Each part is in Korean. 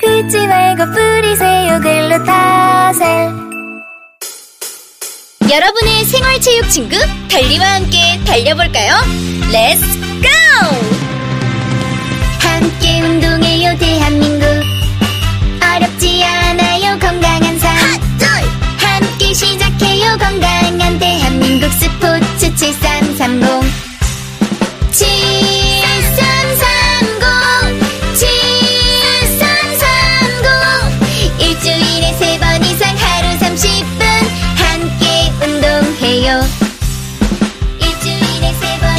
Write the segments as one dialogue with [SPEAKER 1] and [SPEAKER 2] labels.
[SPEAKER 1] 긁지 말고 뿌리세요 글루타셀.
[SPEAKER 2] 여러분의 생활체육 친구 달리와 함께 달려볼까요? Let's go! 함께 운동해요 대한민국. 어렵지 않아요 건강한 삶. 함께 시작해요 건강한 대한민국 스포츠 7330 7330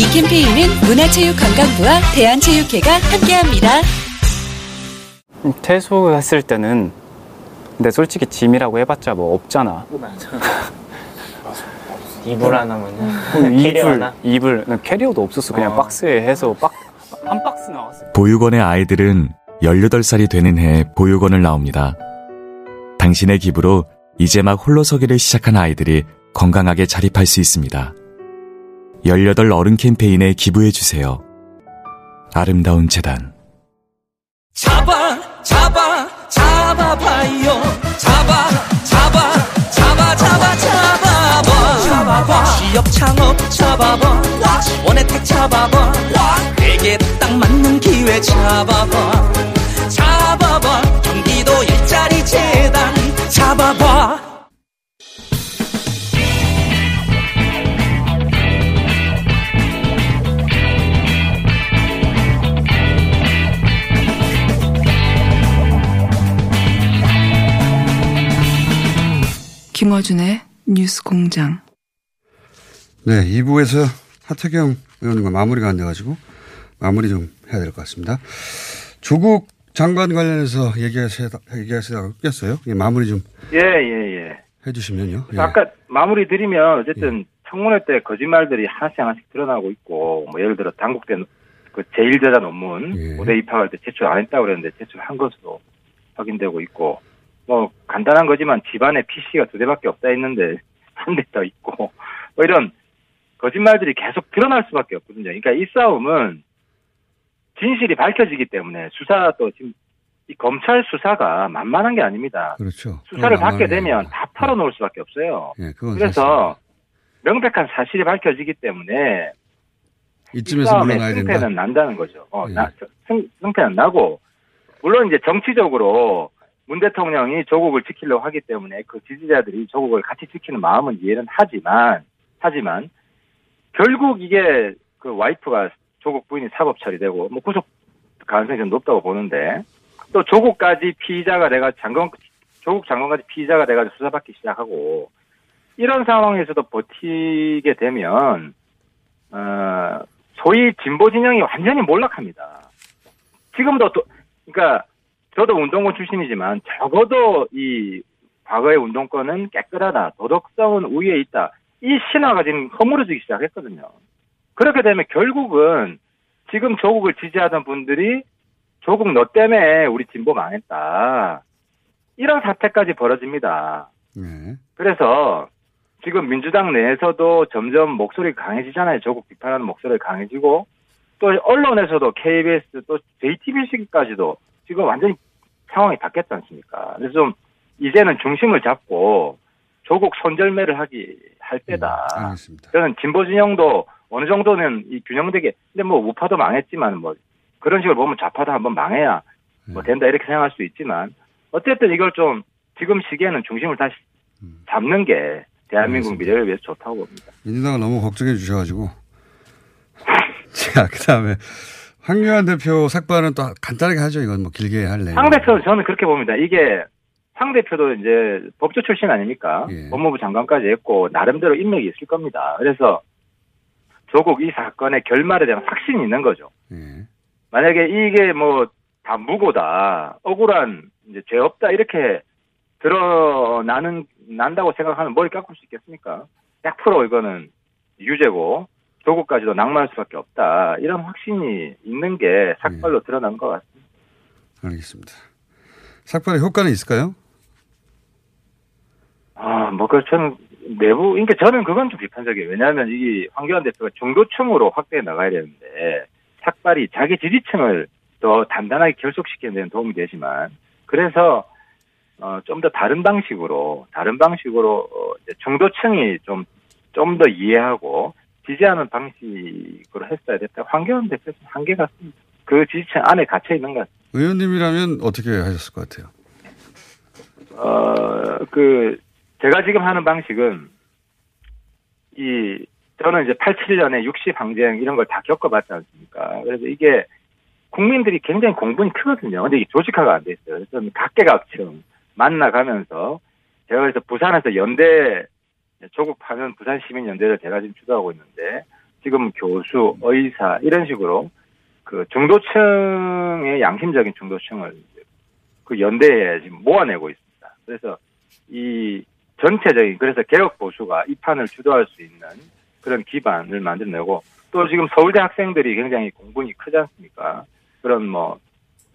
[SPEAKER 2] 이
[SPEAKER 3] 캠페인은 문화체육관광부와 대한체육회가 함께합니다.
[SPEAKER 4] 퇴소했을 때는 근데 솔직히 짐이라고 해봤자 뭐 없잖아.
[SPEAKER 5] 이불 하나면은
[SPEAKER 4] 이불
[SPEAKER 5] 캐리어 하나
[SPEAKER 4] 이불 난 캐리어도 없었어. 그냥
[SPEAKER 5] 어.
[SPEAKER 4] 박스에 해서 박 한 박스 나왔어.
[SPEAKER 6] 보육원의 아이들은 18살이 되는 해 보육원을 나옵니다. 당신의 기부로 이제 막 홀로 서기를 시작한 아이들이 건강하게 자립할 수 있습니다. 18 어른 캠페인에 기부해주세요. 아름다운 재단.
[SPEAKER 7] 잡아 잡아 잡아봐요. 잡아 잡아 잡아 잡아 잡아봐. 잡아봐. 취업 창업 잡아봐. 원혜택 잡아봐. 내게 딱 맞는 기회 잡아봐. 잡아봐. 경기도 일자리 재단. 잡아봐
[SPEAKER 8] 김어준의 뉴스 공장.
[SPEAKER 9] 네, 2부에서 하태경 의원님과 마무리가 안 돼가지고 마무리 좀 해야 될 것 같습니다. 조국 장관 관련해서 얘기하시다, 얘기하시다가 웃겼어요. 예, 마무리 좀
[SPEAKER 10] 예, 예, 예.
[SPEAKER 9] 해주시면요. 예.
[SPEAKER 10] 아까 마무리 드리면 어쨌든 청문회 때 거짓말들이 하나씩 하나씩 드러나고 있고 뭐 예를 들어 당국된 그 제1저자 논문
[SPEAKER 9] 예.
[SPEAKER 10] 고대 입학할 때 제출 안 했다고 그랬는데 제출한 것으로 확인되고 있고 뭐 간단한 거지만 집안에 PC가 두 대밖에 없다 했는데 한 대 더 있고 뭐 이런 거짓말들이 계속 드러날 수밖에 없거든요. 그러니까 이 싸움은 진실이 밝혀지기 때문에 수사 또 지금 이 검찰 수사가 만만한 게 아닙니다.
[SPEAKER 9] 그렇죠.
[SPEAKER 10] 수사를 받게 되면 다 털어놓을 수밖에 없어요.
[SPEAKER 9] 예, 그건
[SPEAKER 10] 그래서 명백한 사실이 밝혀지기 때문에 이
[SPEAKER 9] 이쯤에서 물러나야 된다.
[SPEAKER 10] 승패는 난다는 거죠. 어,
[SPEAKER 9] 예.
[SPEAKER 10] 나- 승, 승패는 나고 물론 이제 정치적으로 문 대통령이 조국을 지키려고 하기 때문에 그 지지자들이 조국을 같이 지키는 마음은 이해는 하지만 하지만 결국 이게 그 와이프가 조국 부인이 사법 처리되고 뭐 구속 가능성이 좀 높다고 보는데 또 조국까지 피의자가 돼가 장관 조국 장관까지 피의자가 돼가지고 수사받기 시작하고 이런 상황에서도 버티게 되면 어 소위 진보 진영이 완전히 몰락합니다. 지금도 또 그러니까 저도 운동권 출신이지만 적어도 이 과거의 운동권은 깨끗하다, 도덕성은 우위에 있다. 이 신화가 지금 허물어지기 시작했거든요. 그렇게 되면 결국은 지금 조국을 지지하던 분들이 조국 너 때문에 우리 진보 망했다. 이런 사태까지 벌어집니다.
[SPEAKER 9] 네.
[SPEAKER 10] 그래서 지금 민주당 내에서도 점점 목소리가 강해지잖아요. 조국 비판하는 목소리가 강해지고 또 언론에서도 KBS 또 JTBC까지도 지금 완전히 상황이 바뀌었지 않습니까? 그래서 좀 이제는 중심을 잡고 조국 손절매를 하기 할 때다.
[SPEAKER 9] 음, 알겠습니다.
[SPEAKER 10] 저는 진보 진영도 어느 정도는 이 균형되게 근데 뭐 우파도 망했지만 뭐 그런 식으로 보면 좌파도 한번 망해야
[SPEAKER 9] 음.
[SPEAKER 10] 뭐 된다 이렇게 생각할 수 있지만 어쨌든 이걸 좀 지금 시기에는 중심을 다시 잡는 게 대한민국
[SPEAKER 9] 음. 알겠습니다.
[SPEAKER 10] 미래를 위해서 좋다고 봅니다.
[SPEAKER 9] 민주당을 너무 걱정해 주셔가지고. 자, 그 다음에 황교안 대표 삭발은 또 간단하게 하죠. 이건 뭐 길게 할래.
[SPEAKER 10] 황 대표는 저는 그렇게 봅니다. 이게 황 대표도 이제 법조 출신 아닙니까?
[SPEAKER 9] 예.
[SPEAKER 10] 법무부 장관까지 했고 나름대로 인맥이 있을 겁니다. 그래서 조국 이 사건의 결말에 대한 확신이 있는 거죠.
[SPEAKER 9] 예.
[SPEAKER 10] 만약에 이게 뭐 다 무고다, 억울한 이제 죄 없다 이렇게 드러나는 난다고 생각하면 머리 깎을 수 있겠습니까? 100% 이거는 유죄고 조국까지도 낙마할 수밖에 없다 이런 확신이 있는 게 삭발로 드러난 것 같습니다.
[SPEAKER 9] 알겠습니다. 삭발의 효과는 있을까요?
[SPEAKER 10] 아, 뭐, 그, 저는, 내부, 그러니까 저는 그건 좀 비판적이에요. 왜냐하면 이 황교안 대표가 중도층으로 확대해 나가야 되는데, 삭발이 자기 지지층을 더 단단하게 결속시키는 데는 도움이 되지만, 그래서, 어, 좀 더 다른 방식으로, 다른 방식으로, 어, 중도층이 좀, 좀 더 이해하고, 지지하는 방식으로 했어야 됐다. 황교안 대표는 한계 같습니다. 그 지지층 안에 갇혀 있는 것 같습니다.
[SPEAKER 9] 의원님이라면 어떻게 하셨을 것 같아요?
[SPEAKER 10] 어, 그, 제가 지금 하는 방식은, 이, 저는 이제 87년에 60 항쟁 이런 걸 다 겪어봤지 않습니까? 그래서 이게 국민들이 굉장히 공분이 크거든요. 근데 이게 조직화가 안 돼 있어요. 그래서 각계각층 만나가면서 제가 그래서 부산에서 연대 조국 파면 부산 시민연대를 제가 지금 주도하고 있는데 지금 교수, 의사 이런 식으로 그 중도층의 양심적인 중도층을 그 연대에 지금 모아내고 있습니다. 그래서 이 전체적인 그래서 개혁 보수가 이 판을 주도할 수 있는 그런 기반을 만들어내고 또 지금 서울대 학생들이 굉장히 공분이 크지 않습니까? 그런 뭐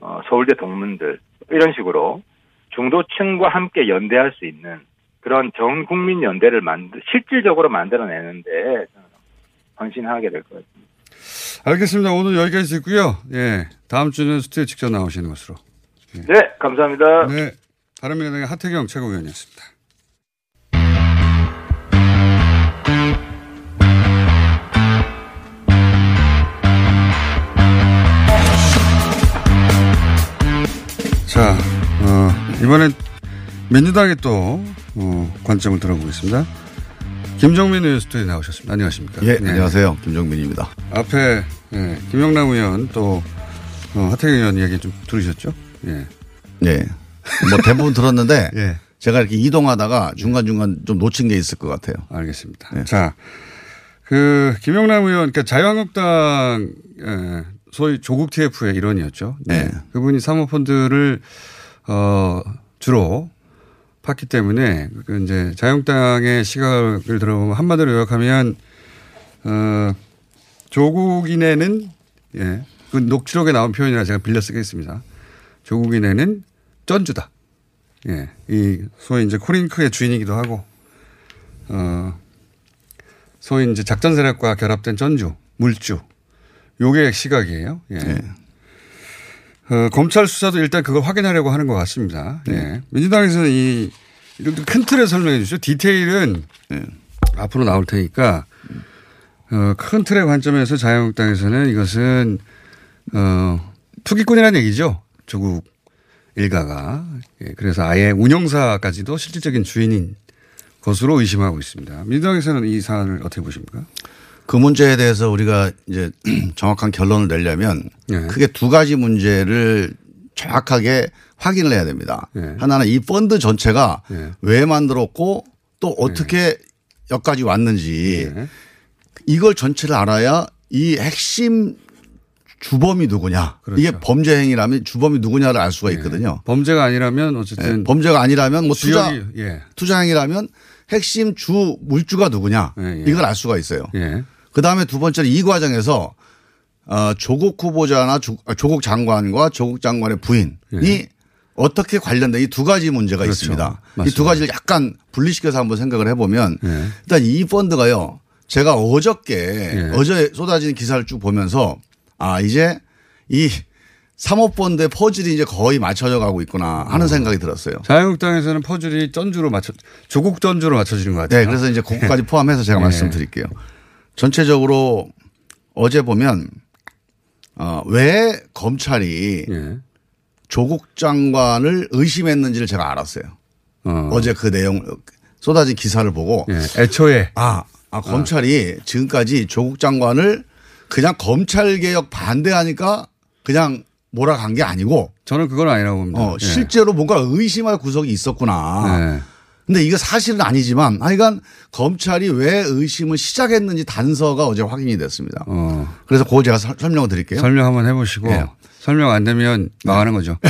[SPEAKER 10] 어, 서울대 동문들 이런 식으로 중도층과 함께 연대할 수 있는 그런 전 국민 연대를 만들 실질적으로 만들어내는데 헌신하게 될 것 같습니다.
[SPEAKER 9] 알겠습니다. 오늘 여기까지 듣고요. 예. 다음 주는 스튜디오 직접 나오시는 것으로.
[SPEAKER 10] 네, 감사합니다.
[SPEAKER 9] 네. 바른미래당의 하태경 최고위원이었습니다. 자, 어, 이번엔 민주당의 또, 어, 관점을 들어보겠습니다. 김정민 의원 스튜디오에 나오셨습니다. 안녕하십니까.
[SPEAKER 5] 예, 안녕하세요. 김정민입니다.
[SPEAKER 9] 앞에, 예, 김영남 의원 또, 어, 하태경 의원 이야기 좀 들으셨죠? 예.
[SPEAKER 5] 예. 뭐 대부분 들었는데
[SPEAKER 9] 예.
[SPEAKER 5] 제가 이렇게 이동하다가 중간중간 좀 놓친 게 있을 것 같아요.
[SPEAKER 9] 알겠습니다. 자, 그, 김영남 의원, 그러니까 자유한국당, 예, 소위 조국 TF의 일원이었죠. 네. 그분이 사모펀드를, 어, 주로 팠기 때문에, 그 이제 자유한국당의 시각을 들어보면 한마디로 요약하면, 어, 조국인에는, 예, 그 녹취록에 나온 표현이라 제가 빌려 쓰겠습니다. 조국인에는 쩐주다. 예, 이 소위 이제 코링크의 주인이기도 하고, 어, 소위 이제 작전 세력과 결합된 전주, 물주, 요게 시각이에요. 예. 어, 검찰 수사도 일단 그걸 확인하려고 하는 것 같습니다. 예. 민주당에서는 이, 이런 큰 틀을 설명해 주죠. 디테일은 앞으로 나올 테니까, 어, 큰 틀의 관점에서 자유한국당에서는 이것은, 어, 투기꾼이라는 얘기죠. 조국 일가가. 예, 그래서 아예 운영사까지도 실질적인 주인인 것으로 의심하고 있습니다. 민주당에서는 이 사안을 어떻게 보십니까?
[SPEAKER 5] 그 문제에 대해서 우리가 이제 정확한 결론을 내려면 크게 두 가지 문제를 정확하게 확인을 해야 됩니다. 하나는 이 펀드 전체가 왜 만들었고 또 어떻게 여기까지 왔는지 이걸 전체를 알아야 이 핵심 주범이 누구냐.
[SPEAKER 9] 그렇죠.
[SPEAKER 5] 이게 범죄 행위라면 주범이 누구냐를 알 수가 있거든요.
[SPEAKER 9] 범죄가 아니라면 어쨌든
[SPEAKER 5] 네, 범죄가 아니라면 뭐 투자
[SPEAKER 9] 예.
[SPEAKER 5] 투자 행위라면 핵심 주 물주가 누구냐 이걸 알 수가 있어요.
[SPEAKER 9] 예.
[SPEAKER 5] 그 다음에 두 번째는 이 과정에서 어, 조국 후보자나 조, 아, 조국 장관과 조국 장관의 부인이 어떻게 관련된 이 두 가지 문제가
[SPEAKER 9] 예. 그렇죠.
[SPEAKER 5] 있습니다. 이. 두 가지를 약간 분리시켜서 한번 생각을 해보면
[SPEAKER 9] 예.
[SPEAKER 5] 일단 이 펀드가요. 제가 어저께
[SPEAKER 9] 예.
[SPEAKER 5] 어제 쏟아진 기사를 쭉 보면서 아 이제 이 사모펀드의 퍼즐이 이제 거의 맞춰져 가고 있구나 하는 생각이 들었어요.
[SPEAKER 9] 자유한국당에서는 퍼즐이 전주로 맞춰, 조국 전주로 맞춰지는 것 같아요.
[SPEAKER 5] 네, 그래서 이제 그것까지 포함해서 제가
[SPEAKER 9] 네.
[SPEAKER 5] 말씀드릴게요. 전체적으로 어제 보면 어, 왜 검찰이
[SPEAKER 9] 예.
[SPEAKER 5] 조국 장관을 의심했는지를 제가 알았어요. 어. 제그 내용 쏟아진 기사를 보고
[SPEAKER 9] 예. 애초에
[SPEAKER 5] 아, 아 검찰이 지금까지 조국 장관을 그냥 검찰 개혁 반대하니까 그냥 몰아간 게 아니고
[SPEAKER 9] 저는 그건 아니라고 봅니다.
[SPEAKER 5] 어,
[SPEAKER 9] 예.
[SPEAKER 5] 실제로 뭔가 의심할 구석이 있었구나.
[SPEAKER 9] 네.
[SPEAKER 5] 근데 이게 사실은 아니지만 하여간 검찰이 왜 의심을 시작했는지 단서가 어제 확인이 됐습니다. 그래서 그거 제가 설- 설명을 드릴게요.
[SPEAKER 9] 설명 한번 해보시고
[SPEAKER 5] 예.
[SPEAKER 9] 설명 안 되면 망하는 거죠.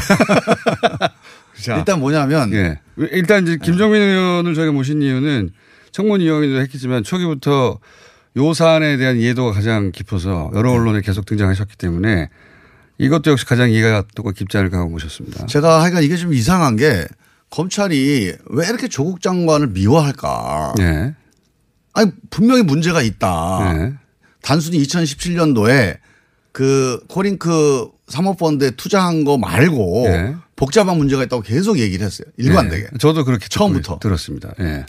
[SPEAKER 9] 자.
[SPEAKER 5] 일단 뭐냐면
[SPEAKER 9] 예. 일단 이제 김정민 의원을 저희가 모신 이유는 청문 이용에도 했겠지만 초기부터 요 사안에 대한 이해도가 가장 깊어서 여러 언론에 계속 등장하셨기 때문에 이것도 역시 가장 이해가 또고 깊지 않을까 하고 모셨습니다.
[SPEAKER 5] 제가 하여간 이게 좀 이상한 게 검찰이 왜 이렇게 조국 장관을 미워할까?
[SPEAKER 9] 네.
[SPEAKER 5] 아니 분명히 문제가 있다.
[SPEAKER 9] 네.
[SPEAKER 5] 단순히 2017년도에 그 코링크 사모펀드에 투자한 거 말고
[SPEAKER 9] 네.
[SPEAKER 5] 복잡한 문제가 있다고 계속 얘기를 했어요. 일관되게.
[SPEAKER 9] 네. 저도 그렇게
[SPEAKER 5] 처음부터
[SPEAKER 9] 들었습니다. 예.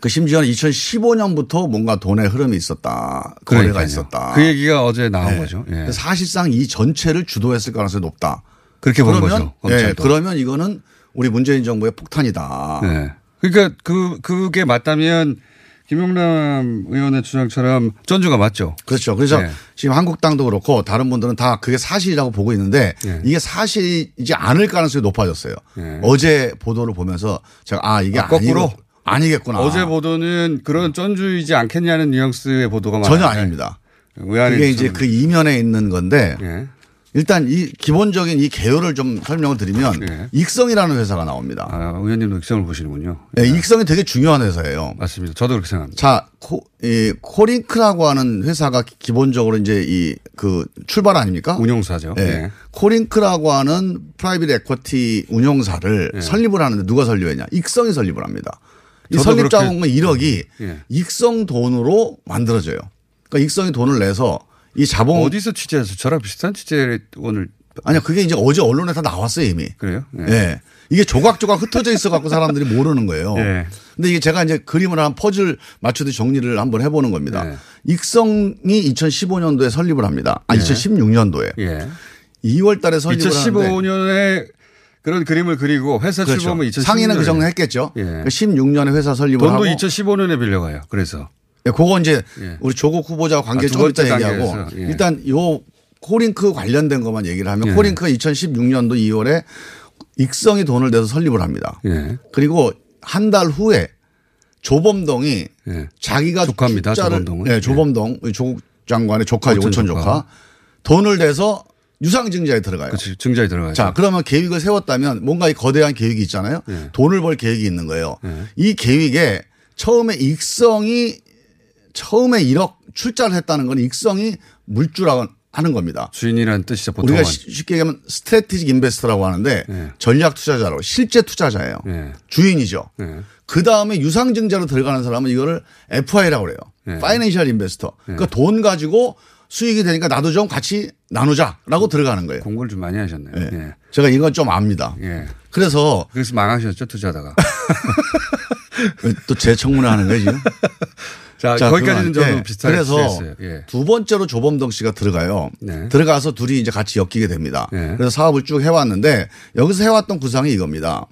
[SPEAKER 5] 그 심지어는 2015년부터 뭔가 돈의 흐름이 있었다. 거래가
[SPEAKER 9] 그러니까요.
[SPEAKER 5] 있었다.
[SPEAKER 9] 그 얘기가 어제 나온
[SPEAKER 5] 네.
[SPEAKER 9] 거죠. 예.
[SPEAKER 5] 사실상 이 전체를 주도했을 가능성이 높다.
[SPEAKER 9] 그렇게 본 거죠.
[SPEAKER 5] 예,
[SPEAKER 9] 검찰도.
[SPEAKER 5] 그러면 이거는 우리 문재인 정부의 폭탄이다.
[SPEAKER 9] 네. 그러니까 그 그게 맞다면 김용남 의원의 주장처럼 전주가 맞죠.
[SPEAKER 5] 그렇죠. 그래서
[SPEAKER 9] 네.
[SPEAKER 5] 지금 한국당도 그렇고 다른 분들은 다 그게 사실이라고 보고 있는데
[SPEAKER 9] 네.
[SPEAKER 5] 이게 사실이지 않을 가능성이 높아졌어요.
[SPEAKER 9] 네.
[SPEAKER 5] 어제 보도를 보면서 제가 아 이게
[SPEAKER 9] 아, 거꾸로?
[SPEAKER 5] 아니고 아니겠구나.
[SPEAKER 9] 어제 보도는 그런 전주이지 않겠냐는 뉘앙스의 보도가
[SPEAKER 5] 전혀
[SPEAKER 9] 많아요.
[SPEAKER 5] 아닙니다.
[SPEAKER 9] 의안에
[SPEAKER 5] 그게 이제. 그 이면에 있는 건데
[SPEAKER 9] 예.
[SPEAKER 5] 일단 이 기본적인 이 개요를 좀 설명을 드리면
[SPEAKER 9] 네.
[SPEAKER 5] 익성이라는 회사가 나옵니다.
[SPEAKER 9] 아, 의원님도 익성을 보시는군요.
[SPEAKER 5] 네, 익성이 되게 중요한 회사예요.
[SPEAKER 9] 맞습니다. 저도 그렇게 생각합니다.
[SPEAKER 5] 자, 코, 이 코링크라고 하는 회사가 기본적으로 이제 이 그 출발 아닙니까?
[SPEAKER 9] 운용사죠.
[SPEAKER 5] 네.
[SPEAKER 9] 예.
[SPEAKER 5] 코링크라고 하는 private equity 운용사를 설립을 하는데 누가 설립했냐? 익성이 설립을 합니다. 이 설립 자금은 1억이
[SPEAKER 9] 예.
[SPEAKER 5] 익성 돈으로 만들어져요. 그러니까 익성이 돈을 내서 이 자본
[SPEAKER 9] 어디서 취재해서 저랑 비슷한 취재를 오늘
[SPEAKER 5] 아니요 그게 이제 어제 언론에 다 나왔어요 이미.
[SPEAKER 9] 그래요?
[SPEAKER 5] 예.
[SPEAKER 9] 예.
[SPEAKER 5] 이게 조각조각 흩어져 있어 갖고 사람들이 모르는 거예요.
[SPEAKER 9] 예.
[SPEAKER 5] 근데 이게 제가 이제 그림을 한 퍼즐 맞추듯이 정리를 한번 해보는 겁니다.
[SPEAKER 9] 예.
[SPEAKER 5] 익성이 2015년도에 설립을 합니다. 아,
[SPEAKER 9] 예.
[SPEAKER 5] 2016년도에.
[SPEAKER 9] 예.
[SPEAKER 5] 2월 달에 설립을 하는데
[SPEAKER 9] 2015년에 그런 그림을 그리고 회사
[SPEAKER 5] 그렇죠.
[SPEAKER 9] 출범은 2016년에
[SPEAKER 5] 상의는 그 정도 했겠죠.
[SPEAKER 9] 예.
[SPEAKER 5] 그러니까 16년에 회사 설립을
[SPEAKER 9] 돈도
[SPEAKER 5] 하고
[SPEAKER 9] 2015년에 빌려가요. 그래서
[SPEAKER 5] 예, 그거 이제
[SPEAKER 9] 예.
[SPEAKER 5] 우리 조국 후보자와 관계
[SPEAKER 9] 아,
[SPEAKER 5] 두좀 이따 얘기하고
[SPEAKER 9] 예.
[SPEAKER 5] 일단 요 코링크 관련된 것만 얘기를 하면
[SPEAKER 9] 예.
[SPEAKER 5] 코링크가 2016년도 2월에 익성이 돈을 내서 설립을 합니다.
[SPEAKER 9] 예.
[SPEAKER 5] 그리고 한 달 후에 조범동이
[SPEAKER 9] 예.
[SPEAKER 5] 자기가
[SPEAKER 9] 조카입니다, 조범동은.
[SPEAKER 5] 네, 조범동 조국 장관의 조카죠
[SPEAKER 9] 오촌 조카.
[SPEAKER 5] 조카. 돈을 내서 유상증자에 들어가요.
[SPEAKER 9] 그렇지. 증자에 들어가요.
[SPEAKER 5] 자, 그러면 계획을 세웠다면 뭔가 이 거대한 계획이 있잖아요.
[SPEAKER 9] 예.
[SPEAKER 5] 돈을 벌 계획이 있는 거예요.
[SPEAKER 9] 예.
[SPEAKER 5] 이 계획에 처음에 익성이 처음에 1억 출자를 했다는 건 익성이 물주라고 하는 겁니다.
[SPEAKER 9] 주인이라는 뜻이죠. 보통은.
[SPEAKER 5] 우리가 쉬- 쉽게 얘기하면 스트레티직 인베스터라고 하는데
[SPEAKER 9] 예.
[SPEAKER 5] 전략 투자자로 실제 투자자예요.
[SPEAKER 9] 예.
[SPEAKER 5] 주인이죠.
[SPEAKER 9] 예.
[SPEAKER 5] 그 다음에 유상증자로 들어가는 사람은 이거를 FI라고 그래요.
[SPEAKER 9] 예.
[SPEAKER 5] 파이낸셜 인베스터. 그러니까 돈 가지고 수익이 되니까 나도 좀 같이 나누자라고 들어가는 거예요.
[SPEAKER 9] 공부를 좀 많이 하셨네요.
[SPEAKER 5] 예.
[SPEAKER 9] 예.
[SPEAKER 5] 제가 이건 좀 압니다.
[SPEAKER 9] 예.
[SPEAKER 5] 그래서
[SPEAKER 9] 그래서 망하셨죠 투자다가.
[SPEAKER 5] 또 제 청문회 하는 거예요 지금.
[SPEAKER 9] 자,
[SPEAKER 5] 자,
[SPEAKER 9] 거기까지는. 저도
[SPEAKER 5] 예.
[SPEAKER 9] 비슷하게
[SPEAKER 5] 그래서.
[SPEAKER 9] 예.
[SPEAKER 5] 두 번째로 조범동 씨가 들어가요.
[SPEAKER 9] 네.
[SPEAKER 5] 들어가서 둘이 이제 같이 엮이게 됩니다.
[SPEAKER 9] 네.
[SPEAKER 5] 그래서 사업을 쭉 해왔는데 여기서 해왔던 구상이 이겁니다.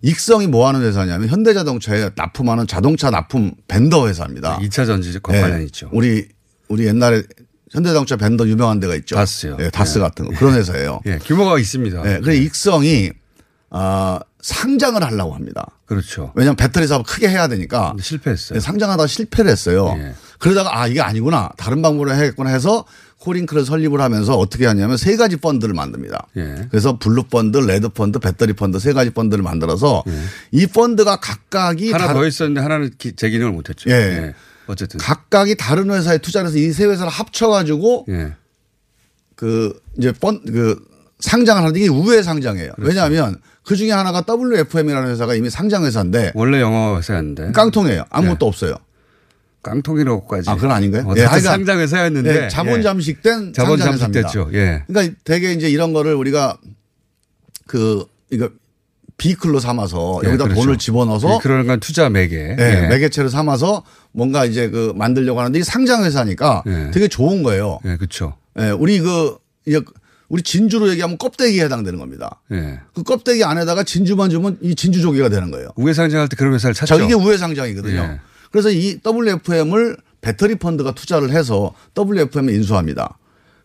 [SPEAKER 5] 익성이 뭐 하는 회사냐면 현대자동차에 납품하는 자동차 납품 vendor 회사입니다.
[SPEAKER 9] 2차 전지 과
[SPEAKER 5] 예.
[SPEAKER 9] 관련 있죠.
[SPEAKER 5] 우리 우리 옛날에 현대자동차 vendor 유명한 데가 있죠.
[SPEAKER 9] 다스요.
[SPEAKER 5] 예, 다스
[SPEAKER 9] 예.
[SPEAKER 5] 같은 거 그런 회사예요.
[SPEAKER 9] 예, 규모가 있습니다.
[SPEAKER 5] 예, 그래서 익성이 아, 상장을 하려고 합니다.
[SPEAKER 9] 그렇죠.
[SPEAKER 5] 왜냐하면 배터리 사업 크게 해야 되니까
[SPEAKER 9] 실패했어요.
[SPEAKER 5] 네, 상장하다가 실패를 했어요.
[SPEAKER 9] 예.
[SPEAKER 5] 그러다가 아 이게 아니구나 다른 방법으로 해야겠구나 해서 코링크를 설립을 하면서 어떻게 하냐면 세 가지 펀드를 만듭니다.
[SPEAKER 9] 예.
[SPEAKER 5] 그래서 블루 펀드, 레드 펀드, 배터리 펀드 세 가지 펀드를 만들어서 이 펀드가 각각이
[SPEAKER 9] 예. 하나
[SPEAKER 5] 다-
[SPEAKER 9] 더 있었는데 하나는 기- 제 기능을 못했죠.
[SPEAKER 5] 예.
[SPEAKER 9] 어쨌든.
[SPEAKER 5] 각각이 다른 회사에 투자를 해서 이 세 회사를 합쳐가지고
[SPEAKER 9] 예.
[SPEAKER 5] 그 이제 펀그 상장을 하는데 이게 우회 상장이에요.
[SPEAKER 9] 그렇죠.
[SPEAKER 5] 왜냐하면 그 중에 하나가 WFM이라는 회사가 이미 상장 회사인데
[SPEAKER 9] 원래 영어 회사였는데.
[SPEAKER 5] 깡통이에요. 아무것도 없어요.
[SPEAKER 9] 깡통이라고까지.
[SPEAKER 5] 아, 그건 아닌가요?
[SPEAKER 9] 어쨌든
[SPEAKER 5] 하여간
[SPEAKER 9] 상장 회사였는데.
[SPEAKER 5] 예, 자본
[SPEAKER 9] 예.
[SPEAKER 5] 잠식된
[SPEAKER 9] 자본
[SPEAKER 5] 상장 회사입니다.
[SPEAKER 9] 잠식됐죠. 예.
[SPEAKER 5] 그러니까 되게 이제 이런 거를 우리가 그 이거 비클로 삼아서
[SPEAKER 9] 예,
[SPEAKER 5] 여기다
[SPEAKER 9] 그렇죠.
[SPEAKER 5] 돈을 집어넣어서
[SPEAKER 9] 예, 건 투자 매개.
[SPEAKER 5] 예,
[SPEAKER 9] 예.
[SPEAKER 5] 매개체를 삼아서 뭔가 이제 그 만들려고 하는데 이 상장 회사니까
[SPEAKER 9] 예.
[SPEAKER 5] 되게 좋은 거예요.
[SPEAKER 9] 예, 그렇죠.
[SPEAKER 5] 예, 우리 그 이제 우리 진주로 얘기하면 껍데기에 해당되는 겁니다.
[SPEAKER 9] 예.
[SPEAKER 5] 그 껍데기 안에다가 진주만 주면 이 진주 조개가 되는 거예요.
[SPEAKER 9] 우회 상장할 때 그런 회사를 찾죠.
[SPEAKER 5] 자, 이게 우회 상장이거든요.
[SPEAKER 9] 예.
[SPEAKER 5] 그래서 이 WFM을 배터리 펀드가 투자를 해서 WFM에 인수합니다.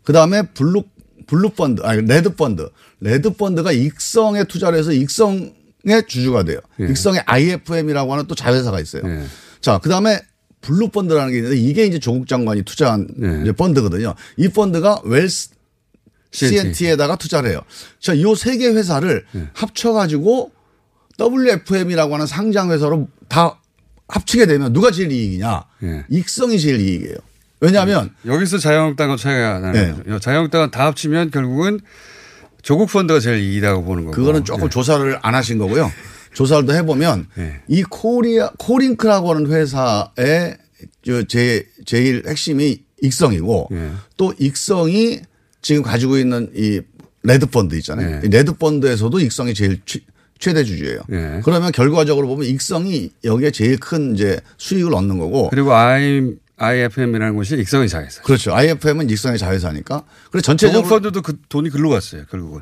[SPEAKER 5] 그 다음에 블루, 블루 펀드, 아니, 레드 펀드. 레드 펀드가 익성에 투자를 해서 익성의 주주가 돼요.
[SPEAKER 9] 예.
[SPEAKER 5] 익성의 IFM이라고 하는 또 자회사가 있어요.
[SPEAKER 9] 예.
[SPEAKER 5] 자, 그 다음에 블루 펀드라는 게 있는데 이게 이제 조국 장관이 투자한
[SPEAKER 9] 예.
[SPEAKER 5] 펀드거든요. 이 펀드가 웰스
[SPEAKER 9] CNT.
[SPEAKER 5] CNT에다가 투자를 해요. 자, 요 세 개 회사를
[SPEAKER 9] 네.
[SPEAKER 5] 합쳐가지고 WFM이라고 하는 상장 회사로 다 합치게 되면 누가 제일 이익이냐?
[SPEAKER 9] 예.
[SPEAKER 5] 익성이 제일 이익이에요. 왜냐하면
[SPEAKER 9] 여기서 자유한국당과 차이가 나는
[SPEAKER 5] 네.
[SPEAKER 9] 거죠. 자유한국당은 다 합치면 결국은 조국 펀드가 제일 이익이라고 보는 거고.
[SPEAKER 5] 그거는 조금
[SPEAKER 9] 예.
[SPEAKER 5] 조사를 안 하신 거고요. 조사를 더 해보면
[SPEAKER 9] 예.
[SPEAKER 5] 이 코리아 코링크라고 하는 회사의 저 제, 제일 핵심이 익성이고
[SPEAKER 9] 예.
[SPEAKER 5] 또 익성이 지금 가지고 있는 이 레드 펀드 있잖아요.
[SPEAKER 9] 예.
[SPEAKER 5] 이 레드 펀드에서도 익성이 제일 최- 최대 주주예요.
[SPEAKER 9] 예.
[SPEAKER 5] 그러면 결과적으로 보면 익성이 여기에 제일 큰 이제 수익을 얻는 거고
[SPEAKER 9] 그리고 I, IFM이라는 곳이 익성의 자회사.
[SPEAKER 5] 그렇죠. IFM은 익성의 자회사니까. 그래서 전체적으로
[SPEAKER 9] 펀드도 그 돈이 글로 갔어요. 결국은.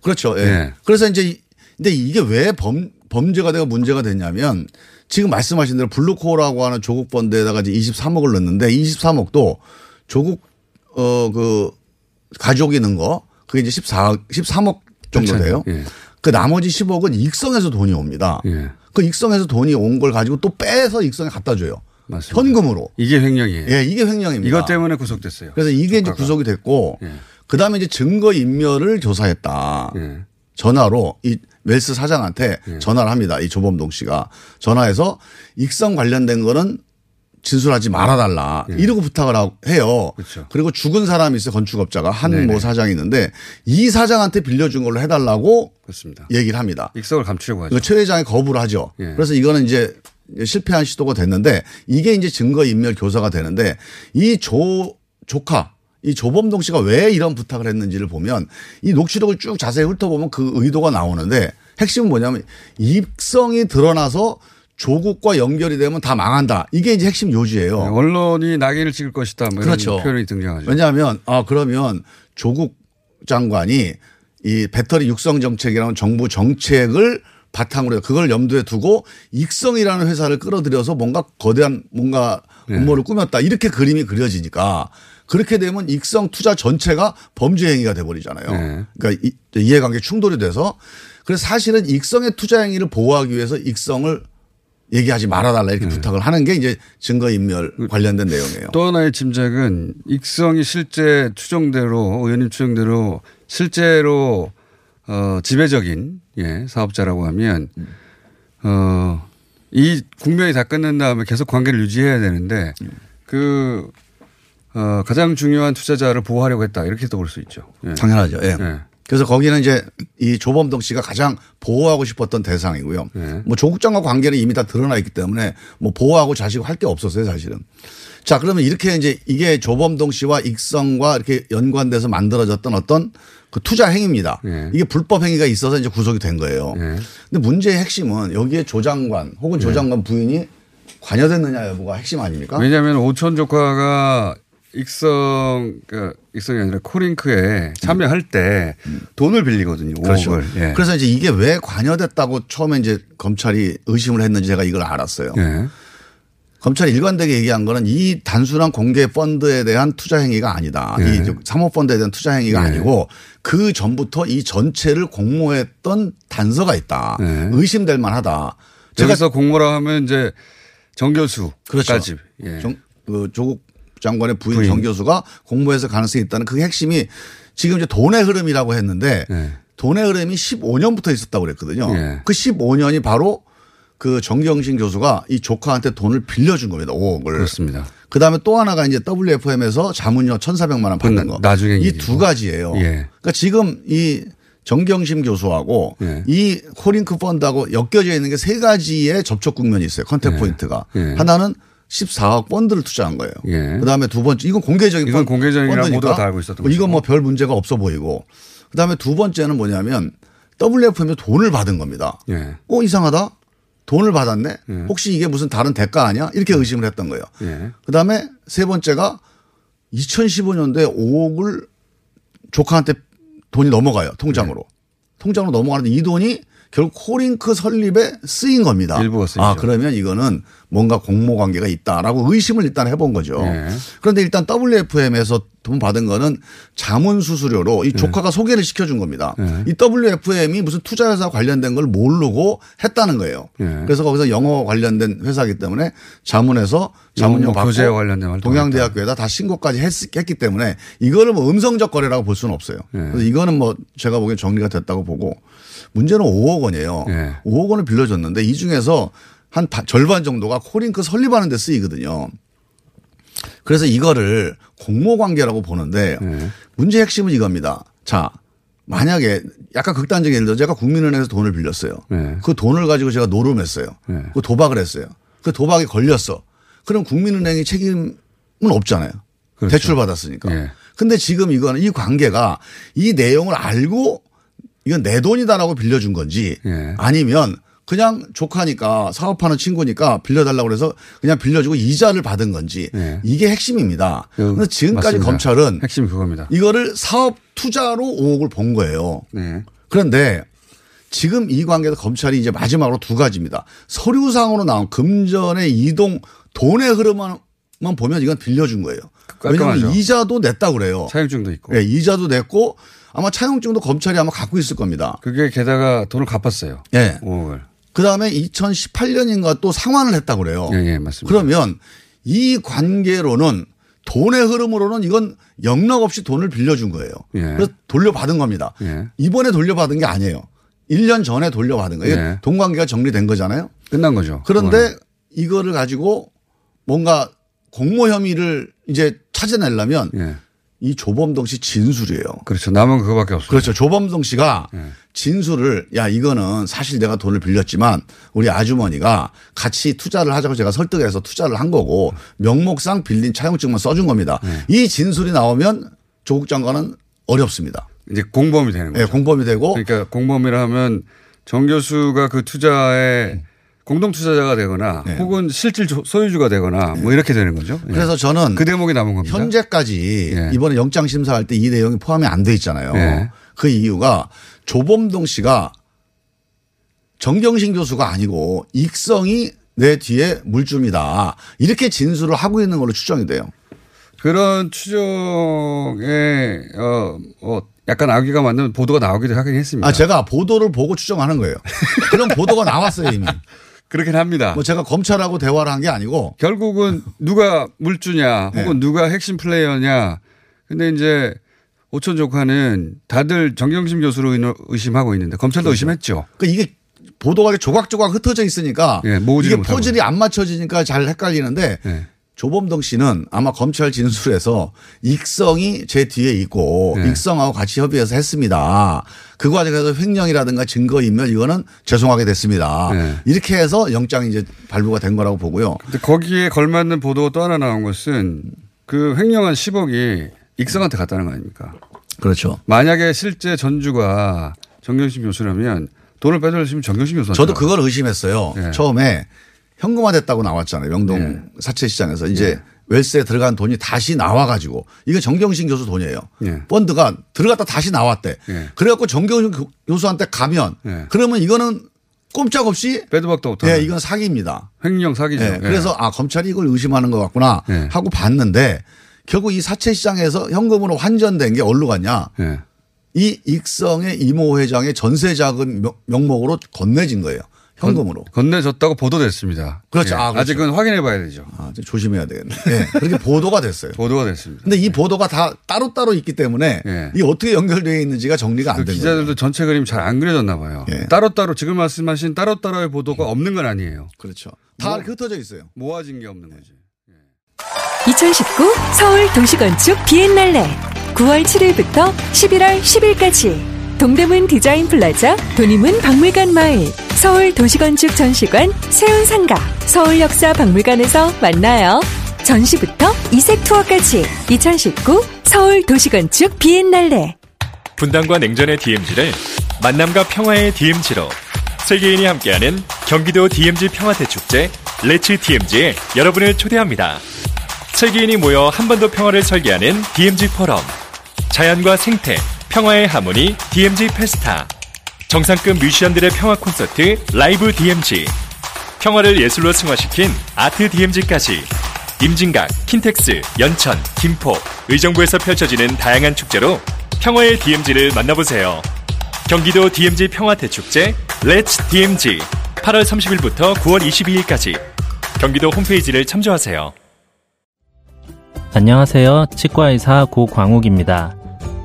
[SPEAKER 5] 그렇죠. 예.
[SPEAKER 9] 예.
[SPEAKER 5] 그래서 이제 이- 근데 이게 왜 범, 범죄가 되고 문제가 됐냐면 지금 말씀하신 대로 블루코어라고 하는 조국 펀드에다가 이제 23억을 넣는데 23억도 조국 어그 가족이 넣은 거 그게 이제 14억 13억 정도. 돼요.
[SPEAKER 9] 예.
[SPEAKER 5] 그 나머지 10억은 익성에서 돈이 옵니다.
[SPEAKER 9] 예.
[SPEAKER 5] 그 익성에서 돈이 온 걸 가지고 또 빼서 익성에 갖다 줘요.
[SPEAKER 9] 맞습니다.
[SPEAKER 5] 현금으로.
[SPEAKER 9] 이게 횡령이에요.
[SPEAKER 5] 예, 이게 횡령입니다.
[SPEAKER 9] 이것 때문에 구속됐어요.
[SPEAKER 5] 그래서 이게 이제
[SPEAKER 9] 조카가.
[SPEAKER 5] 구속이 됐고
[SPEAKER 9] 예.
[SPEAKER 5] 그다음에 이제 증거 인멸을 조사했다.
[SPEAKER 9] 예.
[SPEAKER 5] 전화로 이 웰스 사장한테
[SPEAKER 9] 예.
[SPEAKER 5] 전화를 합니다. 이 조범동 씨가 전화해서 익성 관련된 거는 진술하지 말아달라 이러고 부탁을 하고 해요.
[SPEAKER 9] 예. 그렇죠.
[SPEAKER 5] 그리고 죽은 사람이 있어요. 건축업자가 한. 모 사장이 있는데 이 사장한테 빌려준 걸로 해달라고
[SPEAKER 9] 그렇습니다.
[SPEAKER 5] 얘기를 합니다.
[SPEAKER 9] 익성을 감추려고 하죠.
[SPEAKER 5] 최 회장이 거부를 하죠.
[SPEAKER 9] 예.
[SPEAKER 5] 그래서 이거는 이제 실패한 시도가 됐는데 이게 이제 증거 인멸 교사가 되는데 이 조 조카 이 조범동 씨가 왜 이런 부탁을 했는지를 보면 이 녹취록을 쭉 자세히 훑어보면 그 의도가 나오는데 핵심은 뭐냐면 입성이 드러나서 조국과 연결이 되면 다 망한다. 이게 이제 핵심 요지예요.
[SPEAKER 9] 네, 언론이 낙인을 찍을 것이다. 뭐
[SPEAKER 5] 그렇죠.
[SPEAKER 9] 표현이 등장하죠.
[SPEAKER 5] 왜냐하면 아 그러면 조국 장관이 이 배터리 육성 정책이라는 정부 정책을 바탕으로 해서 그걸 염두에 두고 익성이라는 회사를 끌어들여서 뭔가 거대한 뭔가
[SPEAKER 9] 네.
[SPEAKER 5] 음모를 꾸몄다 이렇게 그림이 그려지니까 그렇게 되면 익성 투자 전체가 범죄 행위가 돼 버리잖아요.
[SPEAKER 9] 네.
[SPEAKER 5] 그러니까 이- 이해관계 충돌이 돼서 그래서 사실은 익성의 투자 행위를 보호하기 위해서 익성을 얘기하지 말아달라 이렇게 부탁을 하는 게 이제 증거인멸 관련된 내용이에요.
[SPEAKER 9] 네. 또 하나의 짐작은 익성이 실제 추정대로 의원님 추정대로 실제로 어 지배적인 예 사업자라고 하면 어 이 국면이 다 끝난 다음에 계속 관계를 유지해야 되는데 그 어, 가장 중요한 투자자를 보호하려고 했다 이렇게 또 볼 수 있죠. 예.
[SPEAKER 5] 당연하죠. 예.
[SPEAKER 9] 예.
[SPEAKER 5] 그래서 거기는 이제 이 조범동 씨가 가장 보호하고 싶었던 대상이고요.
[SPEAKER 9] 예.
[SPEAKER 5] 뭐 조국 장관 관계는 이미 다 드러나 있기 때문에 뭐 보호하고 자시고 할게 없었어요, 사실은. 자, 그러면 이렇게 이제 이게 조범동 씨와 익성과 이렇게 연관돼서 만들어졌던 어떤 그 투자 행위입니다.
[SPEAKER 9] 예.
[SPEAKER 5] 이게 불법 행위가 있어서 이제 구속이 된 거예요.
[SPEAKER 9] 예.
[SPEAKER 5] 근데 문제의 핵심은 여기에 조 장관 혹은 조 장관 부인이 관여됐느냐 여부가 핵심 아닙니까?
[SPEAKER 9] 왜냐하면 오천 조카가 익성 그 익성이 아니라 코링크에 참여할 때 돈을 빌리거든요.
[SPEAKER 5] 그렇죠.
[SPEAKER 9] 5억을. 예.
[SPEAKER 5] 그래서 이제 이게 왜 관여됐다고 처음에 이제 검찰이 의심을 했는지 제가 이걸 알았어요.
[SPEAKER 9] 예.
[SPEAKER 5] 검찰이 일관되게 얘기한 거는 이 단순한 공개 펀드에 대한 투자 행위가 아니다.
[SPEAKER 9] 네.
[SPEAKER 5] 이 사모펀드에 대한 투자 행위가
[SPEAKER 9] 네.
[SPEAKER 5] 아니고 그 전부터 이 전체를 공모했던 단서가 있다.
[SPEAKER 9] 네.
[SPEAKER 5] 의심될 만하다. 제가
[SPEAKER 9] 여기서 공모라 하면 이제 정 교수까지.
[SPEAKER 5] 그렇죠.
[SPEAKER 9] 예.
[SPEAKER 5] 정, 그 조국 장관의 부인,
[SPEAKER 9] 부인.
[SPEAKER 5] 정 교수가 공모해서 가능성이 있다는 그 핵심이 지금 이제 돈의 흐름이라고 했는데
[SPEAKER 9] 예.
[SPEAKER 5] 돈의 흐름이 15년부터 있었다고 그랬거든요.
[SPEAKER 9] 예.
[SPEAKER 5] 그 15년이 바로 그 정경신 교수가 이 조카한테 돈을 빌려준 겁니다. 5억을.
[SPEAKER 9] 그렇습니다.
[SPEAKER 5] 그 다음에 또 하나가 이제 WFM에서 자문료 1,400만 원 받는 거.
[SPEAKER 9] 나중에
[SPEAKER 5] 이. 두 가지예요.
[SPEAKER 9] 예.
[SPEAKER 5] 그러니까 지금 이 정경심 교수하고
[SPEAKER 9] 예.
[SPEAKER 5] 이 코링크 펀드하고 엮여져 있는 게 세 가지의 접촉 국면이 있어요. contact point가.
[SPEAKER 9] 예.
[SPEAKER 5] 하나는 14억 펀드를 투자한 거예요.
[SPEAKER 9] 예.
[SPEAKER 5] 그다음에 두 번째 이건 공개적인
[SPEAKER 9] 이건
[SPEAKER 5] 펀드니까
[SPEAKER 9] 모두가 다 알고 있었던
[SPEAKER 5] 뭐 이건. 뭐 별 문제가 없어 보이고. 그다음에 두 번째는 뭐냐면 WFM에 돈을 받은 겁니다.
[SPEAKER 9] 예.
[SPEAKER 5] 어 이상하다. 돈을 받았네. 혹시 이게 무슨 다른 대가 아니야? 이렇게 의심을 했던 거예요.
[SPEAKER 9] 예.
[SPEAKER 5] 그다음에 세 번째가 2015년도에 5억을 조카한테 돈이 넘어가요. 통장으로. 통장으로 넘어가는데 이 돈이 결국 코링크 설립에 쓰인 겁니다.
[SPEAKER 9] 일부가 쓰이죠.
[SPEAKER 5] 아 그러면 이거는 뭔가 공모 관계가 있다라고 의심을 일단 해본 거죠.
[SPEAKER 9] 네.
[SPEAKER 5] 그런데 일단 WFM에서 돈 받은 거는 자문 수수료로
[SPEAKER 9] 네.
[SPEAKER 5] 이 조카가 소개를 시켜준 겁니다. 이 WFM이 무슨 투자회사 관련된 걸 모르고 했다는 거예요.
[SPEAKER 9] 네.
[SPEAKER 5] 그래서 거기서 영어 관련된 회사이기 때문에 자문해서 자문료 받고
[SPEAKER 9] 교재와 관련된
[SPEAKER 5] 동양대학교에다 다 신고까지 했, 했기 때문에 이거를 뭐 음성적 거래라고 볼 수는 없어요.
[SPEAKER 9] 네.
[SPEAKER 5] 그래서 이거는 뭐 제가 보기엔 정리가 됐다고 보고 문제는 5억 원이에요.
[SPEAKER 9] 네.
[SPEAKER 5] 5억 원을 빌려줬는데 이 중에서 한 바- 절반 정도가 코링크 설립하는 데 쓰이거든요. 그래서 이거를 공모 관계라고 보는데
[SPEAKER 9] 네.
[SPEAKER 5] 문제 핵심은 이겁니다. 자, 만약에 약간 극단적인 예를 들어 제가 국민은행에서 돈을 빌렸어요.
[SPEAKER 9] 네.
[SPEAKER 5] 그 돈을 가지고 제가 노름했어요.
[SPEAKER 9] 네.
[SPEAKER 5] 그 도박을 했어요. 그 도박에 걸렸어. 그럼 국민은행이 책임은 없잖아요.
[SPEAKER 9] 그렇죠.
[SPEAKER 5] 대출 받았으니까.
[SPEAKER 9] 예.
[SPEAKER 5] 근데 지금 이거는 이 관계가 이 내용을 알고 이건 내 돈이다라고 빌려준 건지
[SPEAKER 9] 예.
[SPEAKER 5] 아니면 그냥 조카니까 사업하는 친구니까 빌려달라고 그래서 그냥 빌려주고 이자를 받은 건지
[SPEAKER 9] 예.
[SPEAKER 5] 이게 핵심입니다.
[SPEAKER 9] 그,
[SPEAKER 5] 그런데 지금까지
[SPEAKER 9] 맞습니다.
[SPEAKER 5] 검찰은
[SPEAKER 9] 핵심이 그겁니다.
[SPEAKER 5] 이거를 사업 투자로 5억을 본 거예요.
[SPEAKER 9] 네.
[SPEAKER 5] 그런데 지금 이 관계에서 검찰이 이제 마지막으로 두 가지입니다. 서류상으로 나온 금전의 이동 돈의 흐름만 보면 이건 빌려준 거예요. 왜냐하면
[SPEAKER 9] 깔끔하죠.
[SPEAKER 5] 이자도 냈다고 그래요.
[SPEAKER 9] 차용증도 있고.
[SPEAKER 5] 예, 이자도 냈고 아마 차용증도 검찰이 아마 갖고 있을 겁니다.
[SPEAKER 9] 그게 게다가 돈을 갚았어요.
[SPEAKER 5] 예.
[SPEAKER 9] 5억을.
[SPEAKER 5] 그 다음에 2018년인가 또 상환을 했다고 그래요.
[SPEAKER 9] 예, 예, 맞습니다.
[SPEAKER 5] 그러면 이 관계로는 돈의 흐름으로는 이건 영락 없이 돈을 빌려준 거예요.
[SPEAKER 9] 예.
[SPEAKER 5] 그래서 돌려받은 겁니다.
[SPEAKER 9] 예.
[SPEAKER 5] 이번에 돌려받은 게 아니에요. 1년 전에 돌려받은 거예요.
[SPEAKER 9] 예.
[SPEAKER 5] 돈 관계가 정리된 거잖아요.
[SPEAKER 9] 끝난 거죠.
[SPEAKER 5] 그런데
[SPEAKER 9] 그거는.
[SPEAKER 5] 이거를 가지고 뭔가 공모 혐의를 이제 찾아내려면
[SPEAKER 9] 예.
[SPEAKER 5] 이 조범동 씨 진술이에요.
[SPEAKER 9] 그렇죠. 남은 그거밖에 없어요.
[SPEAKER 5] 그렇죠. 조범동 씨가
[SPEAKER 9] 예.
[SPEAKER 5] 진술을 야 이거는 사실 내가 돈을 빌렸지만 우리 아주머니가 같이 투자를 하자고 제가 설득해서 투자를 한 거고 명목상 빌린 차용증만 써준 겁니다.
[SPEAKER 9] 예.
[SPEAKER 5] 이 진술이 나오면 조국 장관은 어렵습니다.
[SPEAKER 9] 이제 공범이 되는 거죠.
[SPEAKER 5] 예, 공범이 되고
[SPEAKER 9] 그러니까 공범이라 하면 정 교수가 그 투자에 공동 투자자가 되거나
[SPEAKER 5] 네.
[SPEAKER 9] 혹은 실질 조- 소유주가 되거나 뭐 이렇게 되는 거죠. 예.
[SPEAKER 5] 그래서 저는
[SPEAKER 9] 그 대목이 남은 겁니다.
[SPEAKER 5] 현재까지
[SPEAKER 9] 예.
[SPEAKER 5] 이번에 영장 심사할 때 이 내용이 포함이 안 돼 있잖아요.
[SPEAKER 9] 예.
[SPEAKER 5] 그 이유가 조범동 씨가 정경신 교수가 아니고 익성이 내 뒤에 물줌이다. 이렇게 진술을 하고 있는 걸로 추정이 돼요.
[SPEAKER 9] 그런 추정에 어, 어 약간 악의가 맞는 보도가 나오기도 하긴 했습니다.
[SPEAKER 5] 아, 제가 보도를 보고 추정하는 거예요. 그런 보도가 나왔어요, 이미.
[SPEAKER 9] 그렇긴 합니다.
[SPEAKER 5] 뭐 제가 검찰하고 대화를 한 게 아니고
[SPEAKER 9] 결국은 누가 물주냐
[SPEAKER 5] 네.
[SPEAKER 9] 혹은 누가 핵심 플레이어냐. 근데 이제 오천 조카는 다들 정경심 교수로 의심하고 있는데 검찰도 의심했죠.
[SPEAKER 5] 그 이게 보도가 조각조각 흩어져 있으니까
[SPEAKER 9] 예, 모으지를
[SPEAKER 5] 이게. 퍼즐이 안 맞춰지니까 잘 헷갈리는데
[SPEAKER 9] 예.
[SPEAKER 5] 조범동 씨는 아마 검찰 진술에서 익성이 제 뒤에 있고
[SPEAKER 9] 네.
[SPEAKER 5] 익성하고 같이 협의해서 했습니다. 그 과정에서 횡령이라든가 증거인멸 이거는 죄송하게 됐습니다.
[SPEAKER 9] 네.
[SPEAKER 5] 이렇게 해서 영장이 이제 발부가 된 거라고 보고요.
[SPEAKER 9] 근데 거기에 걸맞는 보도가 또 하나 나온 것은 그 횡령한 10억이 익성한테 갔다는 거 아닙니까?
[SPEAKER 5] 그렇죠.
[SPEAKER 9] 만약에 실제 전주가 정경심 교수라면 돈을 빼돌렸으면 정경심 교수한테
[SPEAKER 5] 저도. 그걸 의심했어요.
[SPEAKER 9] 네.
[SPEAKER 5] 처음에 현금화됐다고 나왔잖아요. 명동
[SPEAKER 9] 네.
[SPEAKER 5] 사채 시장에서 이제 웰스에 들어간 돈이 다시 나와 가지고 이거 정경신 교수 돈이에요.
[SPEAKER 9] 네.
[SPEAKER 5] 펀드가 들어갔다 다시 나왔대.
[SPEAKER 9] 네.
[SPEAKER 5] 그래갖고 정경신 교- 교수한테 가면
[SPEAKER 9] 네.
[SPEAKER 5] 그러면 이거는 꼼짝없이
[SPEAKER 9] 빼도 박도 못하는
[SPEAKER 5] 예, 이건 사기입니다.
[SPEAKER 9] 횡령 사기죠.
[SPEAKER 5] 예,
[SPEAKER 9] 예.
[SPEAKER 5] 그래서 아 검찰이 이걸 의심하는 것 같구나
[SPEAKER 9] 네.
[SPEAKER 5] 하고 봤는데 결국 이 사채 시장에서 현금으로 환전된 게 어디로 갔냐?
[SPEAKER 9] 예.
[SPEAKER 5] 이 익성의 이모 회장의 전세 자금 명- 명목으로 건네진 거예요. 현금으로.
[SPEAKER 9] 건네졌다고 보도됐습니다.
[SPEAKER 5] 그렇죠.
[SPEAKER 9] 예.
[SPEAKER 5] 아, 그렇죠.
[SPEAKER 9] 아직은 확인해 봐야 되죠.
[SPEAKER 5] 아, 좀 조심해야 되겠네. 예, 그렇게 보도가 됐어요.
[SPEAKER 9] 보도가 됐습니다.
[SPEAKER 5] 근데 이 보도가 다 따로따로 있기 때문에
[SPEAKER 9] 예.
[SPEAKER 5] 이게 어떻게 연결되어 있는지가 정리가 그안된 거예요.
[SPEAKER 9] 기자들도 전체 그림이 잘안 그려졌나 봐요.
[SPEAKER 5] 예.
[SPEAKER 9] 따로따로 지금 말씀하신 따로따로의 보도가 없는 건 아니에요.
[SPEAKER 5] 그렇죠. 다
[SPEAKER 9] 뭐-
[SPEAKER 5] 이렇게 흩어져 있어요.
[SPEAKER 9] 모아진 게 없는 거지.
[SPEAKER 3] 2019 서울 도시건축 비엔날레 9월 7일부터 11월 10일까지 동대문 디자인 플라자 돈의문 박물관 마을 서울 도시건축 전시관 세운상가 서울역사 박물관에서 만나요. 전시부터 이색 투어까지 2019 서울 도시건축 비엔날레
[SPEAKER 11] 분단과 냉전의 DMZ를 만남과 평화의 DMZ로 세계인이 함께하는 경기도 DMZ 평화대 축제 레츠 DMZ에 여러분을 초대합니다. 세계인이 모여 한 번 더 평화를 설계하는 DMZ 포럼 자연과 생태, 평화의 하모니 DMZ 페스타 정상급 뮤지션들의 평화 콘서트 라이브 DMZ. 평화를 예술로 승화시킨 아트 DMZ까지. 임진각, 킨텍스, 연천, 김포, 의정부에서 펼쳐지는 다양한 축제로 평화의 DMZ를 만나보세요. 경기도 DMZ 평화대축제 Let's DMZ 8월 30일부터 9월 22일까지 경기도 홈페이지를 참조하세요.
[SPEAKER 12] 안녕하세요. 치과의사 고광욱입니다.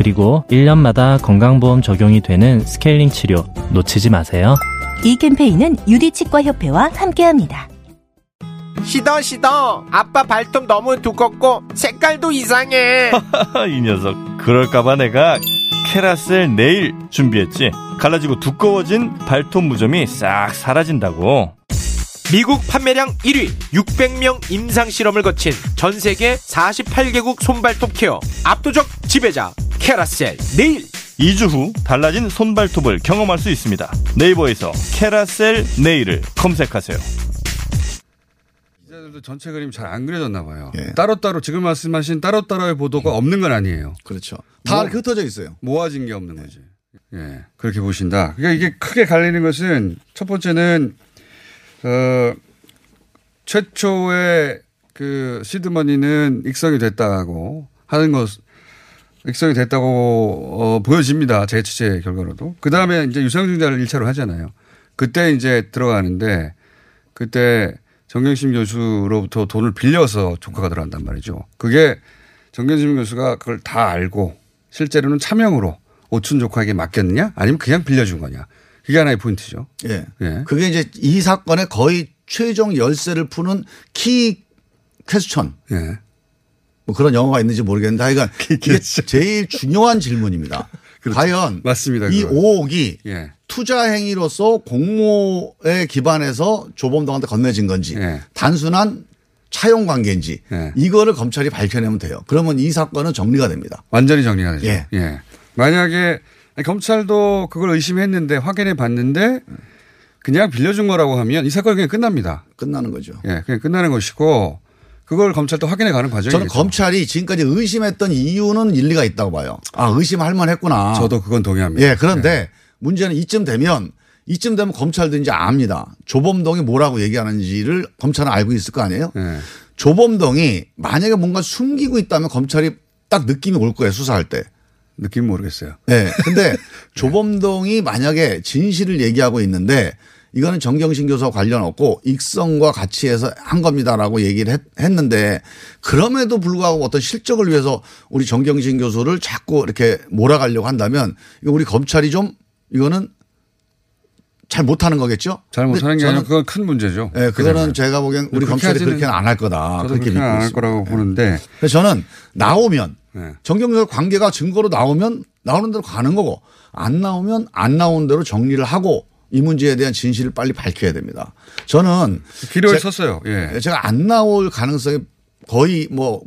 [SPEAKER 12] 그리고 1년마다 건강보험 적용이 되는 스케일링 치료 놓치지 마세요.
[SPEAKER 13] 이 캠페인은 유디치과협회와 함께합니다.
[SPEAKER 14] 시더 시더. 아빠 발톱 너무 두껍고 색깔도 이상해.
[SPEAKER 15] 이 녀석. 그럴까봐 내가 케라셀 네일 준비했지. 갈라지고 두꺼워진 발톱 무좀이 싹 사라진다고.
[SPEAKER 14] 미국 판매량 1위 600명 임상실험을 거친 전세계 48개국 손발톱 care. 압도적 지배자 캐라셀 네일
[SPEAKER 15] 2주 후 달라진 손발톱을 경험할 수 있습니다 네이버에서 캐라셀 네일을 검색하세요
[SPEAKER 9] 기자들도 전체 그림 잘 안 그려졌나 봐요. 따로따로 지금 말씀하신 따로따로의 보도가 없는 건 아니에요.
[SPEAKER 5] 그렇죠. 다 이렇게 흩어져 있어요.
[SPEAKER 9] 모아진 게 없는 거지. 예. 그렇게 보신다. 그러니까 이게 크게 갈리는 것은 첫 번째는 어 최초의 그 시드머니는 익성이 됐다고 하는 것 익성이 됐다고 어, 보여집니다. 제 취재 결과로도. 그 다음에 이제 유상증자를 1차로 하잖아요. 그때 이제 들어가는데 그때 정경심 교수로부터 돈을 빌려서 조카가 들어간단 말이죠. 그게 정경심 교수가 그걸 다 알고 실제로는 차명으로 오춘 조카에게 맡겼느냐 아니면 그냥 빌려준 거냐. 그게 하나의 포인트죠.
[SPEAKER 5] 예.
[SPEAKER 9] 예.
[SPEAKER 5] 그게 이제 이 사건의 거의 최종 열쇠를 푸는 키 퀘스천.
[SPEAKER 9] 예.
[SPEAKER 5] 뭐 그런 영어가 있는지 모르겠는데 하여간 이게 제일 중요한 질문입니다. 과연
[SPEAKER 9] 그렇죠. 맞습니다.
[SPEAKER 5] 이
[SPEAKER 9] 그건.
[SPEAKER 5] 5억이
[SPEAKER 9] 예.
[SPEAKER 5] 투자 행위로서 공모에 기반해서 조범동한테 건네진 건지
[SPEAKER 9] 예.
[SPEAKER 5] 단순한 차용 관계인지 이거를 검찰이 밝혀내면 돼요. 그러면 이 사건은 정리가 됩니다.
[SPEAKER 9] 완전히 정리가 되죠.
[SPEAKER 5] 예.
[SPEAKER 9] 예. 만약에 검찰도 그걸 의심했는데 확인해 봤는데 그냥 빌려준 거라고 하면 이 사건이 그냥 끝납니다.
[SPEAKER 5] 끝나는 거죠.
[SPEAKER 9] 예, 그냥 끝나는 것이고 그걸 검찰도 확인해 가는 과정이죠.
[SPEAKER 5] 저는 검찰이 지금까지 의심했던 이유는 일리가 있다고 봐요. 아 의심할 만했구나.
[SPEAKER 9] 저도 그건 동의합니다.
[SPEAKER 5] 예, 그런데 문제는 이쯤 되면 이쯤 되면 검찰도 이제 압니다. 조범동이 뭐라고 얘기하는지를 검찰은 알고 있을 거 아니에요.
[SPEAKER 9] 예.
[SPEAKER 5] 조범동이 만약에 뭔가 숨기고 있다면 검찰이 딱 느낌이 올 거예요 수사할 때.
[SPEAKER 9] 느낌 모르겠어요.
[SPEAKER 5] 네. 근데 조범동이 만약에 진실을 얘기하고 있는데 이거는 정경심 교수와 관련 없고 익성과 같이 해서 한 겁니다라고 얘기를 했, 했는데 그럼에도 불구하고 어떤 실적을 위해서 우리 정경심 교수를 자꾸 이렇게 몰아가려고 한다면 이거 우리 검찰이 좀 이거는 잘 못하는 거겠죠?
[SPEAKER 9] 잘 못하는 게 아니라 그건 큰 문제죠.
[SPEAKER 5] 네, 그거는 제가 보기엔 우리 검찰이 그렇게는 안 할 거다. 그렇게 믿고
[SPEAKER 9] 안할. 거라고 보는데
[SPEAKER 5] 그래서 저는 나오면
[SPEAKER 9] 네.
[SPEAKER 5] 정경심 관계가 증거로 나오면 나오는 대로 가는 거고 안 나오면 안 나오는 대로 정리를 하고 이 문제에 대한 진실을 빨리 밝혀야 됩니다. 저는 제-
[SPEAKER 9] 섰어요. 예.
[SPEAKER 5] 제가 안 나올 가능성이 거의 뭐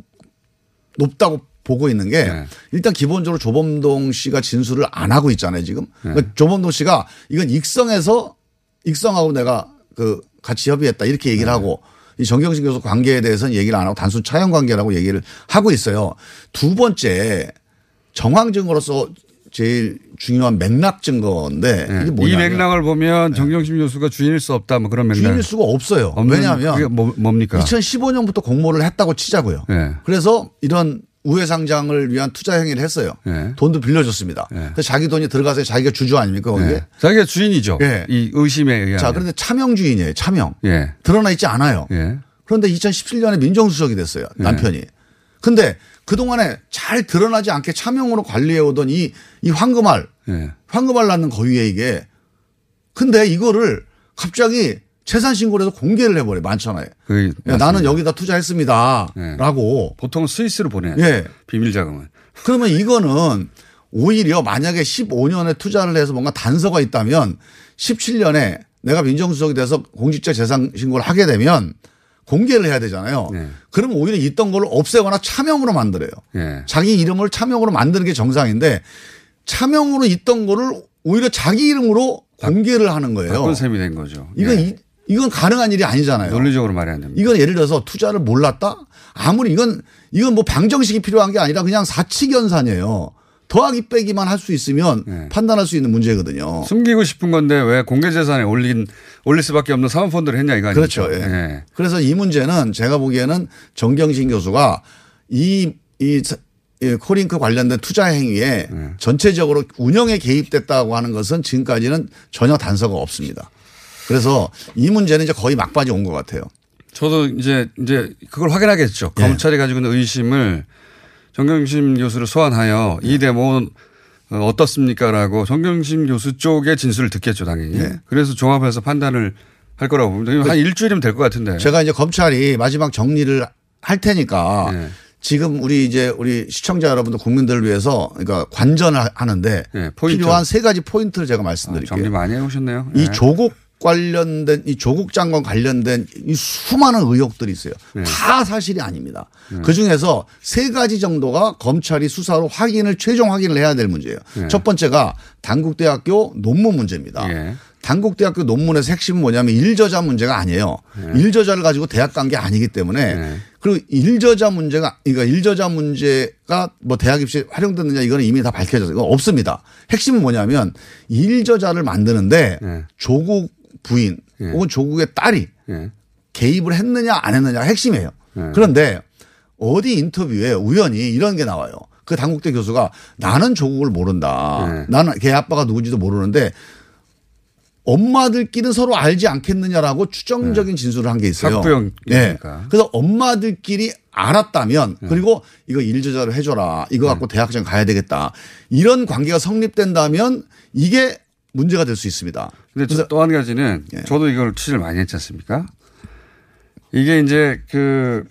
[SPEAKER 5] 높다고 보고 있는 게
[SPEAKER 9] 네.
[SPEAKER 5] 일단 기본적으로 조범동 씨가 진술을 안 하고 있잖아요 지금.
[SPEAKER 9] 네.
[SPEAKER 5] 그러니까 조범동 씨가 이건 익성에서 익성하고 내가 그 같이 협의했다 이렇게
[SPEAKER 9] 네.
[SPEAKER 5] 얘기를 하고 이 정경심 교수 관계에 대해서는 얘기를 안 하고 단순 차용 관계라고 얘기를 하고 있어요. 두 번째 정황 증거로서 제일 중요한 맥락 증거인데 이게
[SPEAKER 9] 이
[SPEAKER 5] 네.
[SPEAKER 9] 맥락을 보면 정경심 교수가 주인일 수 없다 뭐 그런 맥락.
[SPEAKER 5] 주인일 수가 없어요. 왜냐하면
[SPEAKER 9] 뭐, 뭡니까?
[SPEAKER 5] 2015년부터 공모를 했다고 치자고요.
[SPEAKER 9] 예.
[SPEAKER 5] 그래서 이런 우회 상장을 위한 투자 행위를 했어요.
[SPEAKER 9] 예.
[SPEAKER 5] 돈도 빌려줬습니다. 그래서 자기 돈이 들어가서 자기가 주주 아닙니까 거기에?
[SPEAKER 9] 예. 자기가 주인이죠.
[SPEAKER 5] 예.
[SPEAKER 9] 이 의심에 의한.
[SPEAKER 5] 자 그런데 차명 주인이에요. 차명
[SPEAKER 9] 예.
[SPEAKER 5] 드러나 있지 않아요.
[SPEAKER 9] 예.
[SPEAKER 5] 그런데 2017년에 민정수석이 됐어요. 남편이. 근데 그동안에 잘 드러나지 않게 차명으로 관리해오던 이, 이 황금알,
[SPEAKER 9] 예.
[SPEAKER 5] 황금알 낳는 거위에 이게. 근데 이거를 갑자기 재산 신고를 해서 공개를 야, 예, 나는 여기다 투자했습니다. 라고.
[SPEAKER 9] 보통 스위스로 보내요.
[SPEAKER 5] 예.
[SPEAKER 9] 비밀 자금은.
[SPEAKER 5] 그러면 이거는 오히려 만약에 15년에 투자를 해서 뭔가 단서가 있다면 17년에 내가 민정수석이 돼서 공직자 재산 신고를 하게 되면 공개를 해야 되잖아요.
[SPEAKER 9] 네.
[SPEAKER 5] 그럼 오히려 있던 걸 없애거나 차명으로 만들어요.
[SPEAKER 9] 예.
[SPEAKER 5] 자기 이름을 차명으로 만드는 게 정상인데 차명으로 있던 거를 오히려 자기 이름으로 공개를 하는 거예요.
[SPEAKER 9] 바꾼 셈이 된 거죠.
[SPEAKER 5] 이건
[SPEAKER 9] 예.
[SPEAKER 5] 이, 이건 가능한 일이 아니잖아요.
[SPEAKER 9] 논리적으로 말이 안 됩니다.
[SPEAKER 5] 이건 예를 들어서 투자를 몰랐다? 아무리 이건 이건 뭐 방정식이 필요한 게 아니라 그냥 사칙연산이에요. 더하기 빼기만 할 수 있으면
[SPEAKER 9] 네.
[SPEAKER 5] 판단할 수 있는 문제거든요.
[SPEAKER 9] 숨기고 싶은 건데 왜 공개 재산에 올린 올릴 수밖에 없는 사모펀드를 했냐 이거 아니죠?
[SPEAKER 5] 그렇죠. 예. 그래서 이 문제는 제가 보기에는 정경신 교수가 이, 이, 코링크 관련된 투자 행위에
[SPEAKER 9] 네.
[SPEAKER 5] 전체적으로 운영에 개입됐다고 하는 것은 지금까지는 전혀 단서가 없습니다. 그래서 이 문제는 이제 거의 막바지 온 것 같아요.
[SPEAKER 9] 저도 이제 이제 그걸 확인하겠죠.
[SPEAKER 5] 예.
[SPEAKER 9] 검찰이 가지고 있는 의심을 정경심 교수를 소환하여 이 데모는 어, 어떻습니까라고 정경심 교수 쪽의 진술을 듣겠죠, 당연히.
[SPEAKER 5] 예.
[SPEAKER 9] 그래서 종합해서 판단을 할 거라고 봅니다. 한 일주일이면 될 것 같은데.
[SPEAKER 5] 제가 이제 검찰이 마지막 정리를 할 테니까
[SPEAKER 9] 네.
[SPEAKER 5] 지금 우리 이제 우리 시청자 여러분들 국민들을 위해서 그러니까 관전을 하는데
[SPEAKER 9] 네.
[SPEAKER 5] 필요한 세 가지 포인트를 제가 말씀드릴게요.
[SPEAKER 9] 정리 많이 해오셨네요.
[SPEAKER 5] 이
[SPEAKER 9] 예.
[SPEAKER 5] 조국 관련된 이 조국 장관 관련된 이 수많은 의혹들이 있어요.
[SPEAKER 9] 네.
[SPEAKER 5] 다 사실이 아닙니다. 그 중에서 세 가지 정도가 검찰이 수사로 확인을 최종 확인을 해야 될 문제예요.
[SPEAKER 9] 네.
[SPEAKER 5] 첫 번째가 단국대학교 논문 문제입니다.
[SPEAKER 9] 예.
[SPEAKER 5] 단국대학교 논문에서 핵심은 뭐냐면 일저자 문제가 아니에요.
[SPEAKER 9] 네.
[SPEAKER 5] 일저자를 가지고 대학 간 게 아니기 때문에 그리고 일저자 문제가 그러니까 일저자 문제가 뭐 대학 입시 활용됐느냐 이거는 이미 다 밝혀져서 이거 없습니다. 핵심은 뭐냐면 일저자를 만드는데
[SPEAKER 9] 네.
[SPEAKER 5] 조국 부인 혹은 조국의 딸이
[SPEAKER 9] 예.
[SPEAKER 5] 개입을 했느냐 안 했느냐가 핵심이에요.
[SPEAKER 9] 네.
[SPEAKER 5] 그런데 어디 인터뷰에 우연히 이런 게 나와요. 그 당국대 교수가 나는 조국을 모른다.
[SPEAKER 9] 네.
[SPEAKER 5] 나는 걔 아빠가 누군지도 모르는데 엄마들끼리는 서로 알지 않겠느냐라고 추정적인 진술을 한 게 있어요.
[SPEAKER 9] 학부형
[SPEAKER 5] 네. 그래서 엄마들끼리 알았다면 그리고 이거 일저자로 해줘라. 이거 갖고 대학생 가야 되겠다. 이런 관계가 성립된다면 이게 문제가 될 수 있습니다.
[SPEAKER 9] 근데 또 한 가지는
[SPEAKER 5] 예.
[SPEAKER 9] 저도 이걸 취재를 많이 했지 않습니까? 이게 이제 그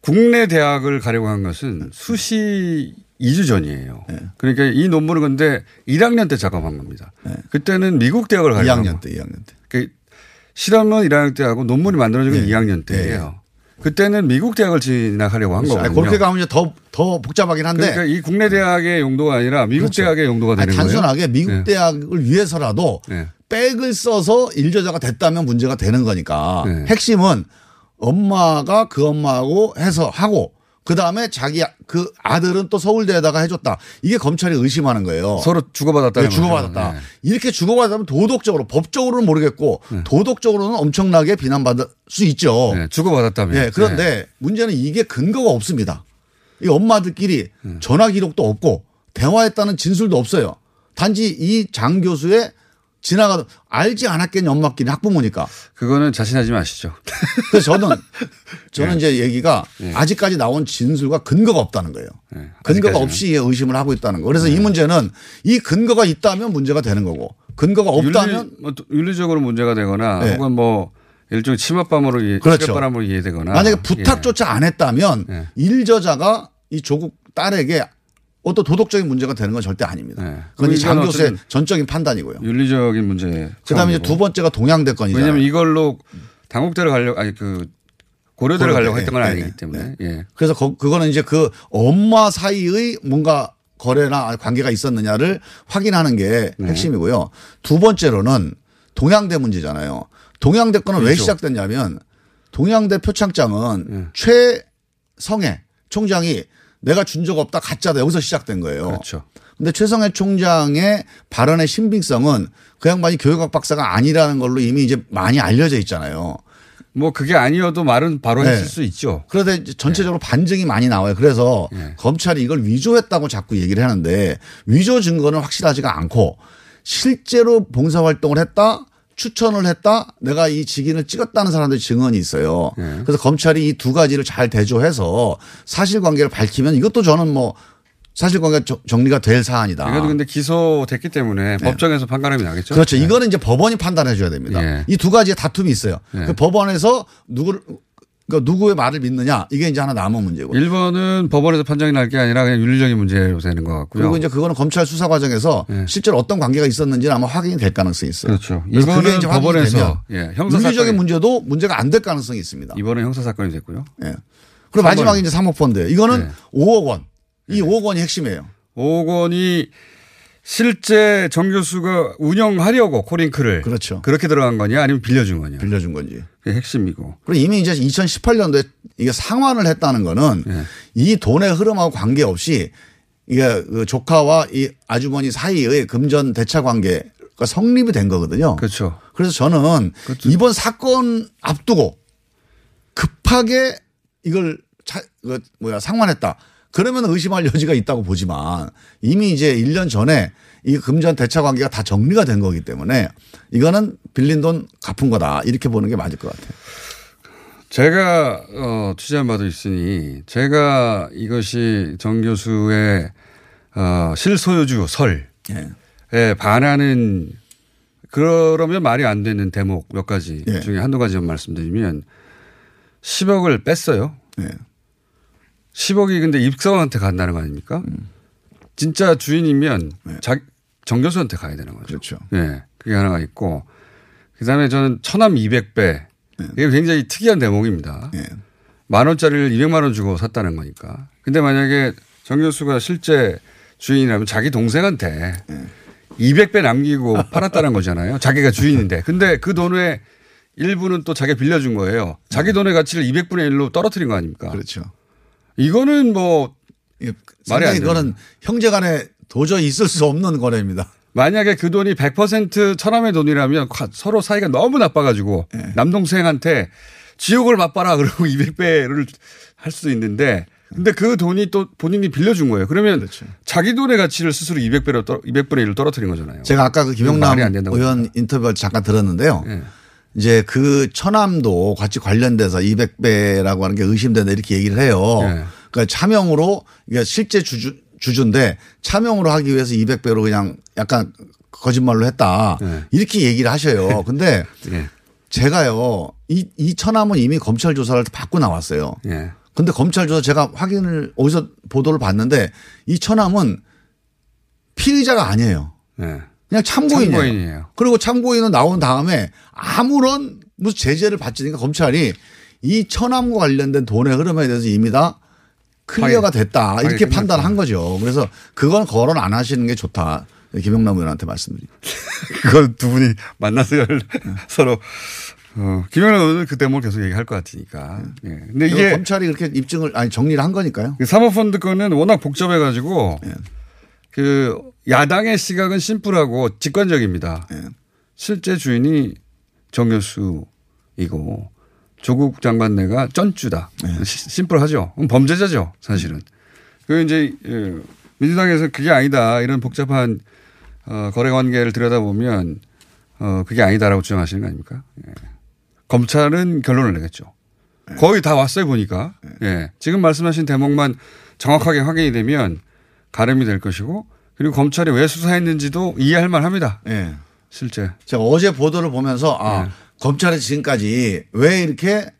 [SPEAKER 9] 국내 대학을 가려고 한 것은 수시 2주 전이에요.
[SPEAKER 5] 예.
[SPEAKER 9] 그러니까 이 논문을 근데 1학년 때 작업한 겁니다. 그때는 미국 대학을 가려고
[SPEAKER 5] 2학년
[SPEAKER 9] 한
[SPEAKER 5] 때, 2학년 때.
[SPEAKER 9] 그 실험은 1학년 때 하고 논문이 만들어진 건 2학년 때예요. 그때는 미국 대학을 진학하려고 한
[SPEAKER 5] 그렇죠.
[SPEAKER 9] 거거든요.
[SPEAKER 5] 그렇게 가면 이제 더, 더 복잡하긴 한데.
[SPEAKER 9] 그러니까 이 국내 대학의 용도가 아니라 미국
[SPEAKER 5] 그렇죠.
[SPEAKER 9] 대학의 용도가 되는
[SPEAKER 5] 아니,
[SPEAKER 9] 거예요.
[SPEAKER 5] 단순하게 미국
[SPEAKER 9] 네.
[SPEAKER 5] 대학을 위해서라도
[SPEAKER 9] 네.
[SPEAKER 5] 백을 써서 일저자가 됐다면 문제가 되는 거니까
[SPEAKER 9] 네.
[SPEAKER 5] 핵심은 엄마가 그 엄마하고 해서 하고 그 다음에 자기 그 아들은 또 서울대에다가 해줬다. 이게 검찰이 의심하는 거예요.
[SPEAKER 9] 서로 주고받았다는
[SPEAKER 5] 네, 주고받았다.
[SPEAKER 9] 네.
[SPEAKER 5] 이렇게 주고받으면 도덕적으로 법적으로는 모르겠고 도덕적으로는 엄청나게 비난받을 수 있죠.
[SPEAKER 9] 네, 주고받았다면.
[SPEAKER 5] 네, 그런데 문제는 이게 근거가 없습니다. 이 엄마들끼리
[SPEAKER 9] 음.
[SPEAKER 5] 전화 기록도 없고 대화했다는 진술도 없어요. 단지 이 장 교수의 지나가도 알지 않았겠냐 엄마끼리 학부모니까.
[SPEAKER 9] 그거는 자신하지 마시죠.
[SPEAKER 5] 그래서 저는 저는
[SPEAKER 9] 네.
[SPEAKER 5] 이제 얘기가 아직까지 나온 진술과 근거가 없다는 거예요. 근거가
[SPEAKER 9] 아직까지는.
[SPEAKER 5] 없이 의심을 하고 있다는 거. 그래서 이 문제는 이 근거가 있다면 문제가 되는 거고 근거가 없다면
[SPEAKER 9] 윤리, 뭐 윤리적으로 문제가 되거나
[SPEAKER 5] 네.
[SPEAKER 9] 혹은 뭐 일종의 침합범으로
[SPEAKER 5] 그렇죠.
[SPEAKER 9] 침합범으로 이해되거나
[SPEAKER 5] 만약에 부탁조차 안 했다면
[SPEAKER 9] 예.
[SPEAKER 5] 일저자가 이 조국 딸에게 어떤 도덕적인 문제가 되는 건 절대 아닙니다.
[SPEAKER 9] 네.
[SPEAKER 5] 그건 이
[SPEAKER 9] 이건
[SPEAKER 5] 장 교수의 전적인 판단이고요.
[SPEAKER 9] 윤리적인 문제.
[SPEAKER 5] 그다음에 이제 두 번째가 동양대 건이잖아요.
[SPEAKER 9] 왜냐하면 이걸로 당국대를 가려고 아니 그 고려대를
[SPEAKER 5] 고려대.
[SPEAKER 9] 가려고 했던 건
[SPEAKER 5] 네,
[SPEAKER 9] 아니기
[SPEAKER 5] 네,
[SPEAKER 9] 때문에 예.
[SPEAKER 5] 그래서 거, 그거는 이제 그 엄마 사이의 뭔가 거래나 관계가 있었느냐를 확인하는 게
[SPEAKER 9] 네.
[SPEAKER 5] 핵심이고요. 두 번째로는 동양대 문제잖아요. 동양대 건은 왜
[SPEAKER 9] 그렇죠.
[SPEAKER 5] 시작됐냐면 동양대 표창장은
[SPEAKER 9] 네.
[SPEAKER 5] 최성해 총장이 내가 준 적 없다 가짜다 여기서 시작된 거예요.
[SPEAKER 9] 그렇죠.
[SPEAKER 5] 근데 최성해 총장의 발언의 신빙성은 그 양반이 교육학 박사가 아니라는 걸로 이미 이제 많이 알려져 있잖아요.
[SPEAKER 9] 뭐 그게 아니어도 말은 바로
[SPEAKER 5] 네.
[SPEAKER 9] 했을 수 있죠.
[SPEAKER 5] 이제 전체적으로 반증이 많이 나와요. 그래서
[SPEAKER 9] 네.
[SPEAKER 5] 검찰이 이걸 위조했다고 자꾸 얘기를 하는데 위조 증거는 확실하지가 않고 실제로 봉사활동을 했다 추천을 했다 내가 이 직인을 찍었다는 사람들의 증언이 있어요.
[SPEAKER 9] 네.
[SPEAKER 5] 그래서 검찰이 이 두 가지를 잘 대조해서 사실관계를 밝히면 이것도 저는 뭐 사실관계 정- 정리가 될 사안이다.
[SPEAKER 9] 이것도 근데 기소됐기 때문에 법정에서 판가름이 나겠죠.
[SPEAKER 5] 네. 그렇죠.
[SPEAKER 9] 네.
[SPEAKER 5] 이거는 이제 법원이 판단해 줘야 됩니다.
[SPEAKER 9] 예.
[SPEAKER 5] 이두 가지의 다툼이 있어요.
[SPEAKER 9] 예.
[SPEAKER 5] 그 법원에서 누구를 그러니까 누구의 말을 믿느냐 이게 이제 하나 남은 문제고.
[SPEAKER 9] 1번은 법원에서 판정이 날 게 아니라 그냥 윤리적인 문제로 되는 것 같고요.
[SPEAKER 5] 그리고 이제 그거는 검찰 수사 과정에서 실제로 어떤 관계가 있었는지는 아마 확인이 될 가능성이 있어요.
[SPEAKER 9] 그렇죠. 이번은
[SPEAKER 5] 이제
[SPEAKER 9] 법원에서 예, 형사
[SPEAKER 5] 윤리적인 문제도 문제가 안 될 가능성이 있습니다.
[SPEAKER 9] 이번에 형사 사건이 됐고요.
[SPEAKER 5] 예. 그리고 마지막에 이제 사모펀드. 이거는
[SPEAKER 9] 네.
[SPEAKER 5] 5억 원. 이 5억 원이 핵심이에요.
[SPEAKER 9] 5억 원이 실제 정 교수가 운영하려고 코링크를
[SPEAKER 5] 그렇죠.
[SPEAKER 9] 그렇게 들어간 거냐 아니면 빌려준 거냐.
[SPEAKER 5] 빌려준 건지.
[SPEAKER 9] 그게 핵심이고.
[SPEAKER 5] 그리고 이미 이제 2018년도에 이게 상환을 했다는 거는
[SPEAKER 9] 네.
[SPEAKER 5] 이 돈의 흐름하고 관계없이 이게 그 조카와 이 아주머니 사이의 금전 대차 관계가 성립이 된 거거든요.
[SPEAKER 9] 그렇죠.
[SPEAKER 5] 그래서 저는 이번 사건 앞두고 급하게 이걸 차, 그 뭐야 상환했다. 그러면 의심할 여지가 있다고 보지만 이미 이제 1년 전에 이 금전 대차 관계가 다 정리가 된 거기 때문에 이거는 빌린 돈 갚은 거다. 이렇게 보는 게 맞을 것 같아요.
[SPEAKER 9] 제가 어, 취재한 바도 있으니 제가 이것이 정 교수의 어, 실소유주 설에 반하는 그러면 말이 안 되는 대목 몇 가지
[SPEAKER 5] 예.
[SPEAKER 9] 중에 한두 가지만 말씀드리면 10억을 뺐어요.
[SPEAKER 5] 예.
[SPEAKER 9] 10억이 근데 입사원한테 간다는 거 아닙니까? 진짜 주인이면 자, 정 교수한테 가야 되는 거죠.
[SPEAKER 5] 그렇죠.
[SPEAKER 9] 예. 그게 하나가 있고 그다음에 저는 천암 200배 이게 굉장히 특이한 대목입니다. 만 원짜리를 200만 원 주고 샀다는 거니까. 근데 만약에 정 교수가 실제 주인이라면 자기 동생한테 200배 남기고 팔았다는 거잖아요. 자기가 주인인데. 근데 그 돈의 일부는 또 자기가 빌려준 거예요. 자기 돈의 가치를 200분의 1로 떨어뜨린 거 아닙니까?
[SPEAKER 5] 그렇죠.
[SPEAKER 9] 이거는 뭐 말이 안
[SPEAKER 5] 이거는 형제 간에 도저히 있을 수 없는 거래입니다.
[SPEAKER 9] 만약에 그 돈이 100% 천함의 돈이라면 과- 서로 사이가 너무 나빠가지고
[SPEAKER 5] 네.
[SPEAKER 9] 남동생한테 지옥을 맛봐라 그러고 200배를 할 수도 있는데 근데 그 돈이 또 본인이 빌려준 거예요. 그러면
[SPEAKER 5] 그렇죠.
[SPEAKER 9] 자기 돈의 가치를 스스로 200배로 200분의 1로 떨어뜨린 거잖아요.
[SPEAKER 5] 제가 아까 그 김영남 의원 인터뷰를 잠깐 들었는데요.
[SPEAKER 9] 예.
[SPEAKER 5] 이제 그 천암도 같이 관련돼서 200배라고 하는 게 의심된다 이렇게 얘기를 해요.
[SPEAKER 9] 예.
[SPEAKER 5] 그러니까 차명으로 이게 실제 주주, 주주인데 차명으로 하기 위해서 200배로 그냥 약간 거짓말로 했다. 이렇게 얘기를 하셔요. 근데
[SPEAKER 9] 예.
[SPEAKER 5] 제가요 이, 이 처남은 이미 검찰 조사를 받고 나왔어요.
[SPEAKER 9] 예.
[SPEAKER 5] 근데 검찰 조사 제가 확인을 어디서 보도를 봤는데 이 처남은 피의자가 아니에요.
[SPEAKER 9] 예.
[SPEAKER 5] 그냥 참고인이에요.
[SPEAKER 9] 참고인이에요.
[SPEAKER 5] 그리고 참고인은 나온 다음에 아무런 무슨 제재를 받지 않으니까 검찰이 이 처남과 관련된 돈의 흐름에 대해서 이미 다 clear가 됐다 이렇게. 판단한 거죠. 그래서 그건 거론 안 하시는 게 좋다. 김영남 의원한테 말씀드립니다.
[SPEAKER 9] 그건 두 분이 만나서 열- 서로 어, 김영란 의원은 그 대목을 계속 얘기할 것 같으니까. 예. 근데 이게
[SPEAKER 5] 검찰이 그렇게 입증을 아니 정리를 한 거니까요.
[SPEAKER 9] 그 사모펀드 건은 워낙 복잡해 가지고
[SPEAKER 5] 예.
[SPEAKER 9] 그 야당의 시각은 심플하고 직관적입니다.
[SPEAKER 5] 예.
[SPEAKER 9] 실제 주인이 정 교수이고 조국 장관내가 쩐주다.
[SPEAKER 5] 예.
[SPEAKER 9] 시- 심플하죠. 범죄자죠, 사실은. 그 이제 예, 민주당에서 그게 아니다 이런 복잡한 어, 거래 관계를 들여다보면 어, 그게 아니다라고 주장하시는 거 아닙니까? 예. 검찰은 결론을 내겠죠. 거의 다 왔어요 보니까. 예. 지금 말씀하신 대목만 정확하게 확인이 되면 가름이 될 것이고 그리고 검찰이 왜 수사했는지도 이해할 만합니다.
[SPEAKER 5] 예.
[SPEAKER 9] 실제.
[SPEAKER 5] 제가 어제 보도를 보면서
[SPEAKER 9] 예.
[SPEAKER 5] 아 검찰이 지금까지 왜 이렇게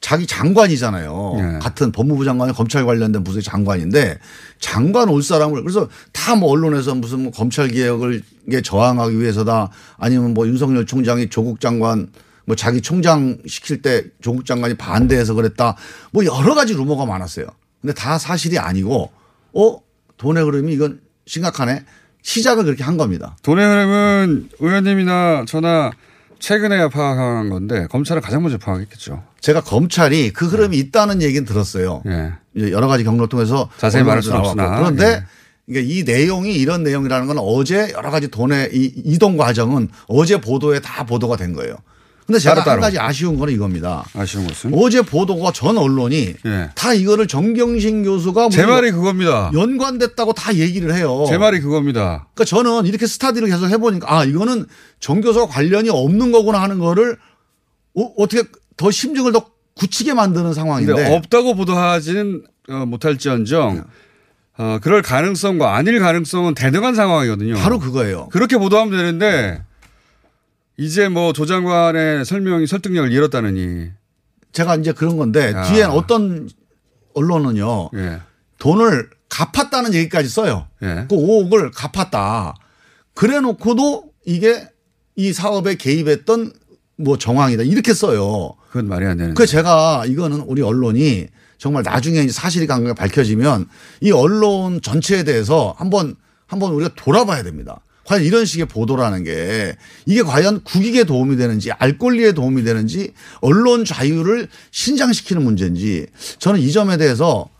[SPEAKER 5] 자기 장관이잖아요.
[SPEAKER 9] 예.
[SPEAKER 5] 같은 법무부 장관이 검찰 관련된 부서의 장관인데 장관 올 사람을 그래서 다 뭐 언론에서 무슨 뭐 검찰 개혁을 저항하기 위해서다 아니면 뭐 윤석열 총장이 조국 장관 뭐 자기 총장 시킬 때 조국 장관이 반대해서 그랬다 뭐 여러 가지 루머가 많았어요. 근데 다 사실이 아니고 어 돈의 흐름이 이건 심각하네 시작을 그렇게 한 겁니다.
[SPEAKER 9] 돈의 흐름은 의원님이나 저나 최근에 파악한 건데 검찰은 가장 먼저 파악했겠죠.
[SPEAKER 5] 제가 검찰이 그 흐름이 있다는 얘기는 들었어요.
[SPEAKER 9] 예.
[SPEAKER 5] 이제 여러 가지 경로를 통해서
[SPEAKER 9] 자세히 말할 수는 없으나.
[SPEAKER 5] 그런데
[SPEAKER 9] 예.
[SPEAKER 5] 이게 이 내용이 이런 내용이라는 건 어제 여러 가지 돈의 이 이동 과정은 어제 보도에 다 보도가 된 거예요. 근데 제가
[SPEAKER 9] 따로따로.
[SPEAKER 5] 한 가지 아쉬운 거는 이겁니다.
[SPEAKER 9] 아쉬운 것은
[SPEAKER 5] 어제 보도가 전 언론이
[SPEAKER 9] 예.
[SPEAKER 5] 다 이거를 정경심 교수가
[SPEAKER 9] 제 말이 그겁니다.
[SPEAKER 5] 연관됐다고 다 얘기를 해요.
[SPEAKER 9] 제 말이 그겁니다.
[SPEAKER 5] 그러니까 저는 이렇게 스타디를 계속 해보니까 아 이거는 정 교수와 관련이 없는 거구나 하는 거를 어, 떻게더 심증을 더 굳히게 만드는 상황인데
[SPEAKER 9] 근데 없다고 보도하지는 어, 못할지언정 어, 그럴 가능성과 아닐 가능성은 대등한 상황이거든요.
[SPEAKER 5] 바로 그거예요.
[SPEAKER 9] 그렇게 보도하면 되는데 이제 뭐 조 장관의 설명이 설득력을 잃었다느니
[SPEAKER 5] 제가 이제 그런 건데
[SPEAKER 9] 아.
[SPEAKER 5] 뒤엔 어떤 언론은요.
[SPEAKER 9] 예.
[SPEAKER 5] 돈을 갚았다는 얘기까지 써요.
[SPEAKER 9] 예.
[SPEAKER 5] 그 5억을 갚았다. 그래 놓고도 이게 이 사업에 개입했던 뭐 정황이다. 이렇게 써요.
[SPEAKER 9] 그건 말이 안 되는.
[SPEAKER 5] 그 제가 이거는 우리 언론이 정말 나중에 이제 사실이 강하게 밝혀지면 이 언론 전체에 대해서 한번 한번 우리가 돌아봐야 됩니다. 과연 이런 식의 보도라는 게 이게 과연 국익에 도움이 되는지 알 권리에 도움이 되는지 언론 자유를 신장시키는 문제인지 저는 이 점에 대해서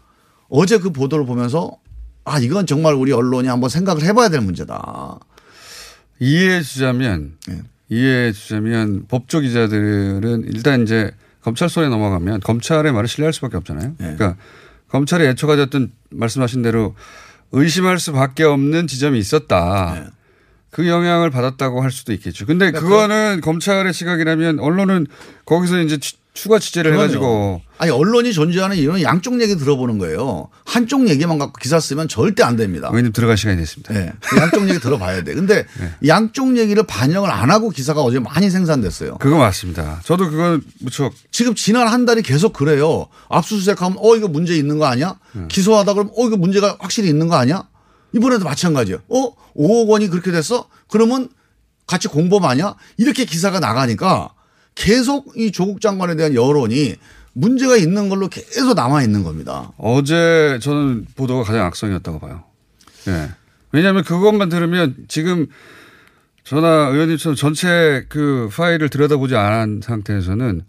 [SPEAKER 5] 어제 그 보도를 보면서 아 이건 정말 우리 언론이 한번 생각을 해봐야 될 문제다.
[SPEAKER 9] 이해해 주자면
[SPEAKER 5] 네.
[SPEAKER 9] 이해해 주자면 법조 기자들은 일단 이제 검찰 손에 넘어가면 검찰의 말을 신뢰할 수밖에 없잖아요.
[SPEAKER 5] 네.
[SPEAKER 9] 그러니까 검찰이 애초가 됐던 말씀하신 대로 의심할 수밖에 없는 지점이 있었다.
[SPEAKER 5] 네.
[SPEAKER 9] 그 영향을 받았다고 할 수도 있겠죠. 근데
[SPEAKER 5] 그러니까
[SPEAKER 9] 그거는 검찰의 시각이라면 언론은 거기서 이제 추- 추가 취재를
[SPEAKER 5] 그럼요.
[SPEAKER 9] 해가지고
[SPEAKER 5] 아니 언론이 존재하는 이유는 양쪽 얘기 들어보는 거예요. 한쪽 얘기만 갖고 기사 쓰면 절대 안 됩니다.
[SPEAKER 9] 의원님 들어갈 시간이 됐습니다.
[SPEAKER 5] 네. 양쪽 얘기 들어봐야 돼. 근데 양쪽 얘기를 반영을 안 하고 기사가 어제 많이 생산됐어요.
[SPEAKER 9] 그거 맞습니다. 저도 그건 무척
[SPEAKER 5] 지금 지난 한 달이 계속 그래요. 압수수색하면 어 이거 문제 있는 거 아니야? 기소하다 그러면 어 이거 문제가 확실히 있는 거 아니야? 이번에도 마찬가지예요. 어 5억 원이 그렇게 됐어? 그러면 같이 공범 아니야? 이렇게 기사가 나가니까 계속 이 조국 장관에 대한 여론이 문제가 있는 걸로 계속 남아 있는 겁니다.
[SPEAKER 9] 어제 저는 보도가 가장 악성이었다고 봐요. 예. 왜냐하면 그것만 들으면 지금 전화 의원님처럼 전체 그 파일을 들여다보지 않은 상태에서는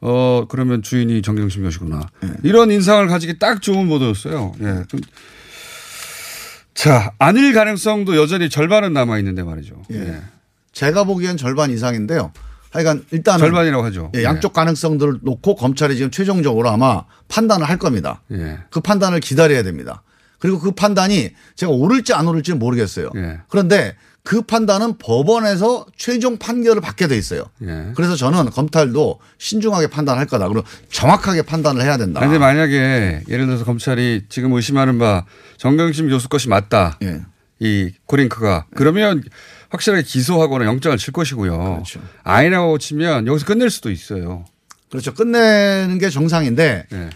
[SPEAKER 9] 어 그러면 주인이 정경심 교시구나 이런 인상을 가지기 딱 좋은 보도였어요. 예. 좀 자, 아닐 가능성도 여전히 절반은 남아 있는데 말이죠. 예.
[SPEAKER 5] 제가 보기엔 절반 이상인데요. 하여간 일단은
[SPEAKER 9] 절반이라고 하죠.
[SPEAKER 5] 예, 양쪽 가능성들을 놓고 검찰이 지금 최종적으로 아마 판단을 할 겁니다.
[SPEAKER 9] 예.
[SPEAKER 5] 그 판단을 기다려야 됩니다. 그리고 그 판단이 제가 오를지 안 오를지는 모르겠어요.
[SPEAKER 9] 예.
[SPEAKER 5] 그런데 그 판단은 법원에서 최종 판결을 받게 돼 있어요.
[SPEAKER 9] 예.
[SPEAKER 5] 그래서 저는 검찰도 신중하게 판단할 거다. 그리고 정확하게 판단을 해야 된다.
[SPEAKER 9] 근데 만약에 예를 들어서 검찰이 지금 의심하는 바 정경심 교수 것이 맞다.
[SPEAKER 5] 예.
[SPEAKER 9] 이 코링크가 그러면 확실하게 기소하거나 영장을 칠 것이고요. 아니라고 치면 여기서 끝낼 수도 있어요.
[SPEAKER 5] 그렇죠. 끝내는 게 정상인데
[SPEAKER 9] 네.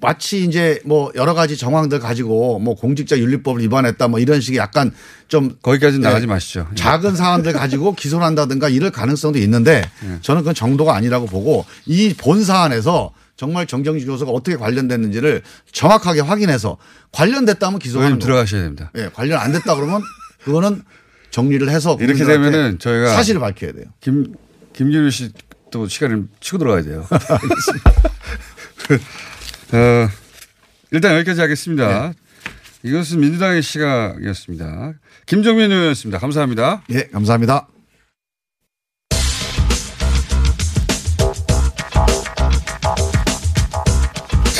[SPEAKER 5] 마치 이제 뭐 여러 가지 정황들 가지고 뭐 공직자 윤리법을 위반했다 뭐 이런 식의 약간 좀
[SPEAKER 9] 거기까지는
[SPEAKER 5] 네.
[SPEAKER 9] 나가지 마시죠.
[SPEAKER 5] 작은 사안들 가지고 기소를 한다든가 이럴 가능성도 있는데
[SPEAKER 9] 네.
[SPEAKER 5] 저는 그건 정도가 아니라고 보고 이 본 사안에서 정말 정경심 교수가 어떻게 관련됐는지를 정확하게 확인해서 관련됐다면 기소하는.
[SPEAKER 9] 들어가셔야 됩니다.
[SPEAKER 5] 예, 관련 안 됐다 그러면 그거는 정리를 해서
[SPEAKER 9] 이렇게 되면은 저희가
[SPEAKER 5] 사실을 밝혀야 돼요.
[SPEAKER 9] 김 김준일 씨또 시간을 치고 들어가야 돼요. 어, 일단 여기까지 하겠습니다. 이것은 민주당의 시각이었습니다. 김종민 의원이었습니다. 감사합니다.
[SPEAKER 5] 예, 감사합니다.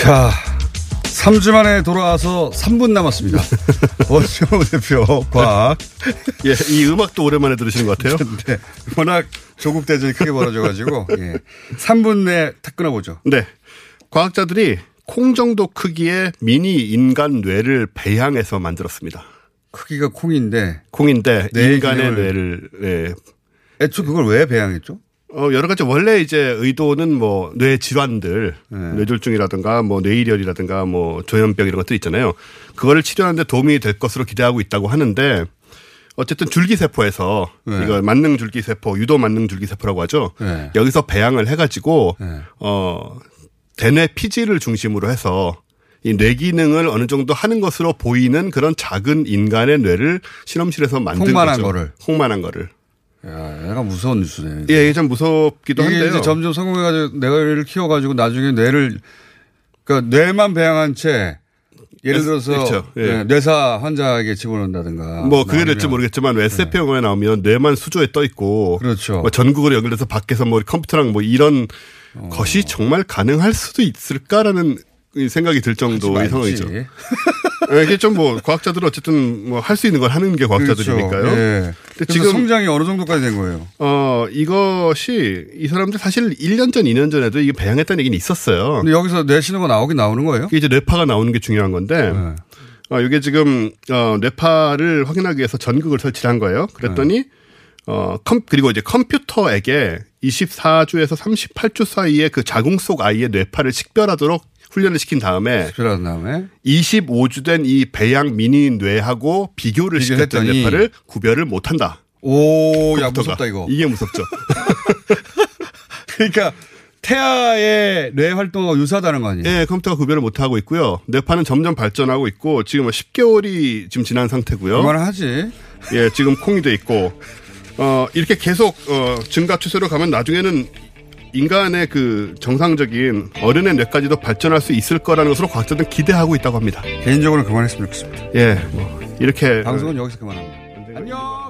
[SPEAKER 9] 자, 3주 만에 돌아와서 3분 남았습니다. 원효 대표 과학.
[SPEAKER 16] 예, 이 음악도 오랜만에 들으시는 것 같아요.
[SPEAKER 9] 네. 워낙 조국 대전이 크게 벌어져가지고 예. 3분 내에 탁 끊어보죠.
[SPEAKER 16] 네. 과학자들이 콩 정도 크기의 미니 인간 뇌를 배양해서 만들었습니다.
[SPEAKER 9] 크기가 콩인데
[SPEAKER 16] 콩인데
[SPEAKER 9] 뇌
[SPEAKER 16] 인간의 뇌를 예.
[SPEAKER 9] 애초 그걸 왜 배양했죠?
[SPEAKER 16] 어, 여러 가지 원래 이제 의도는 뭐 뇌 질환들,
[SPEAKER 9] 네.
[SPEAKER 16] 뇌졸중이라든가 뭐 뇌일혈이라든가 뭐 조현병 이런 것들 있잖아요. 그거를 치료하는데 도움이 될 것으로 기대하고 있다고 하는데 어쨌든 줄기세포에서
[SPEAKER 9] 네.
[SPEAKER 16] 이걸 만능 줄기세포, 유도 만능 줄기세포라고 하죠.
[SPEAKER 9] 네.
[SPEAKER 16] 여기서 배양을 해가지고 어 대뇌 피지를 중심으로 해서 이 뇌 기능을 어느 정도 하는 것으로 보이는 그런 작은 인간의 뇌를 실험실에서 만든
[SPEAKER 9] 콩만한
[SPEAKER 16] 거죠.
[SPEAKER 9] 거를.
[SPEAKER 16] 콩만한 거를.
[SPEAKER 9] 야, 얘가 무서운 뉴스네.
[SPEAKER 16] 예, 좀 무섭기도
[SPEAKER 9] 이게
[SPEAKER 16] 한데요.
[SPEAKER 9] 이제 점점 성공해가지고 뇌를 키워가지고 나중에 뇌를 그러니까 뇌만 배양한 채 예를 들어서
[SPEAKER 16] 그렇죠. 예.
[SPEAKER 9] 네, 뇌사 환자에게 집어넣는다든가
[SPEAKER 16] 뭐 그게
[SPEAKER 9] 아니면
[SPEAKER 16] 될지 모르겠지만 왜 SF 영화에 나오면 뇌만 수조에 떠 있고
[SPEAKER 9] 그렇죠.
[SPEAKER 16] 뭐 전국으로 연결돼서 밖에서 뭐 컴퓨터랑 뭐 이런
[SPEAKER 9] 어.
[SPEAKER 16] 것이 정말 가능할 수도 있을까라는 이 생각이 들 정도의. 상황이죠. 예, 이게 좀 뭐 과학자들은 어쨌든 뭐 할 수 있는 걸 하는 게 과학자들이니까요.
[SPEAKER 9] 그렇죠. 예.
[SPEAKER 16] 근데
[SPEAKER 9] 그래서
[SPEAKER 16] 지금
[SPEAKER 9] 성장이 어느 정도까지 된 거예요?
[SPEAKER 16] 어 이것이 이 사람들 사실 1년 전, 2년 전에도 이게 배양했다는 얘기는 있었어요.
[SPEAKER 9] 근데 여기서 뇌 신호가 나오긴 나오는 거예요?
[SPEAKER 16] 이게 이제 뇌파가 나오는 게 중요한 건데
[SPEAKER 9] 네.
[SPEAKER 16] 어, 이게 지금 어, 뇌파를 확인하기 위해서 전극을 설치를 한 거예요. 그랬더니 어, 컴, 그리고 이제 컴퓨터에게 24주에서 38주 사이에 그 자궁 속 아이의 뇌파를 식별하도록 훈련을 시킨 다음에
[SPEAKER 9] 식별한 다음에
[SPEAKER 16] 25주 된 이 배양 미니 뇌하고 비교를 시켰던 뇌파를 구별을 못 한다.
[SPEAKER 9] 오, 야. 무섭다, 이거.
[SPEAKER 16] 이게 무섭죠.
[SPEAKER 9] 그러니까 태아의 뇌 활동과 유사하다는 거 아니에요?
[SPEAKER 16] 예, 컴퓨터가 구별을 못 하고 있고요. 뇌파는 점점 발전하고 있고 지금 10개월이 지금 지난 상태고요.
[SPEAKER 9] 얼마나 하지?
[SPEAKER 16] 예, 지금 콩이 돼 있고 어 이렇게 계속 어 증가 추세로 가면 나중에는 인간의 그 정상적인 어른의 뇌까지도 발전할 수 있을 거라는 것으로 과학자들은 기대하고 있다고 합니다.
[SPEAKER 9] 개인적으로 그만했으면 좋겠습니다.
[SPEAKER 16] 예, 뭐 이렇게
[SPEAKER 9] 방송은 여기서 그만합니다.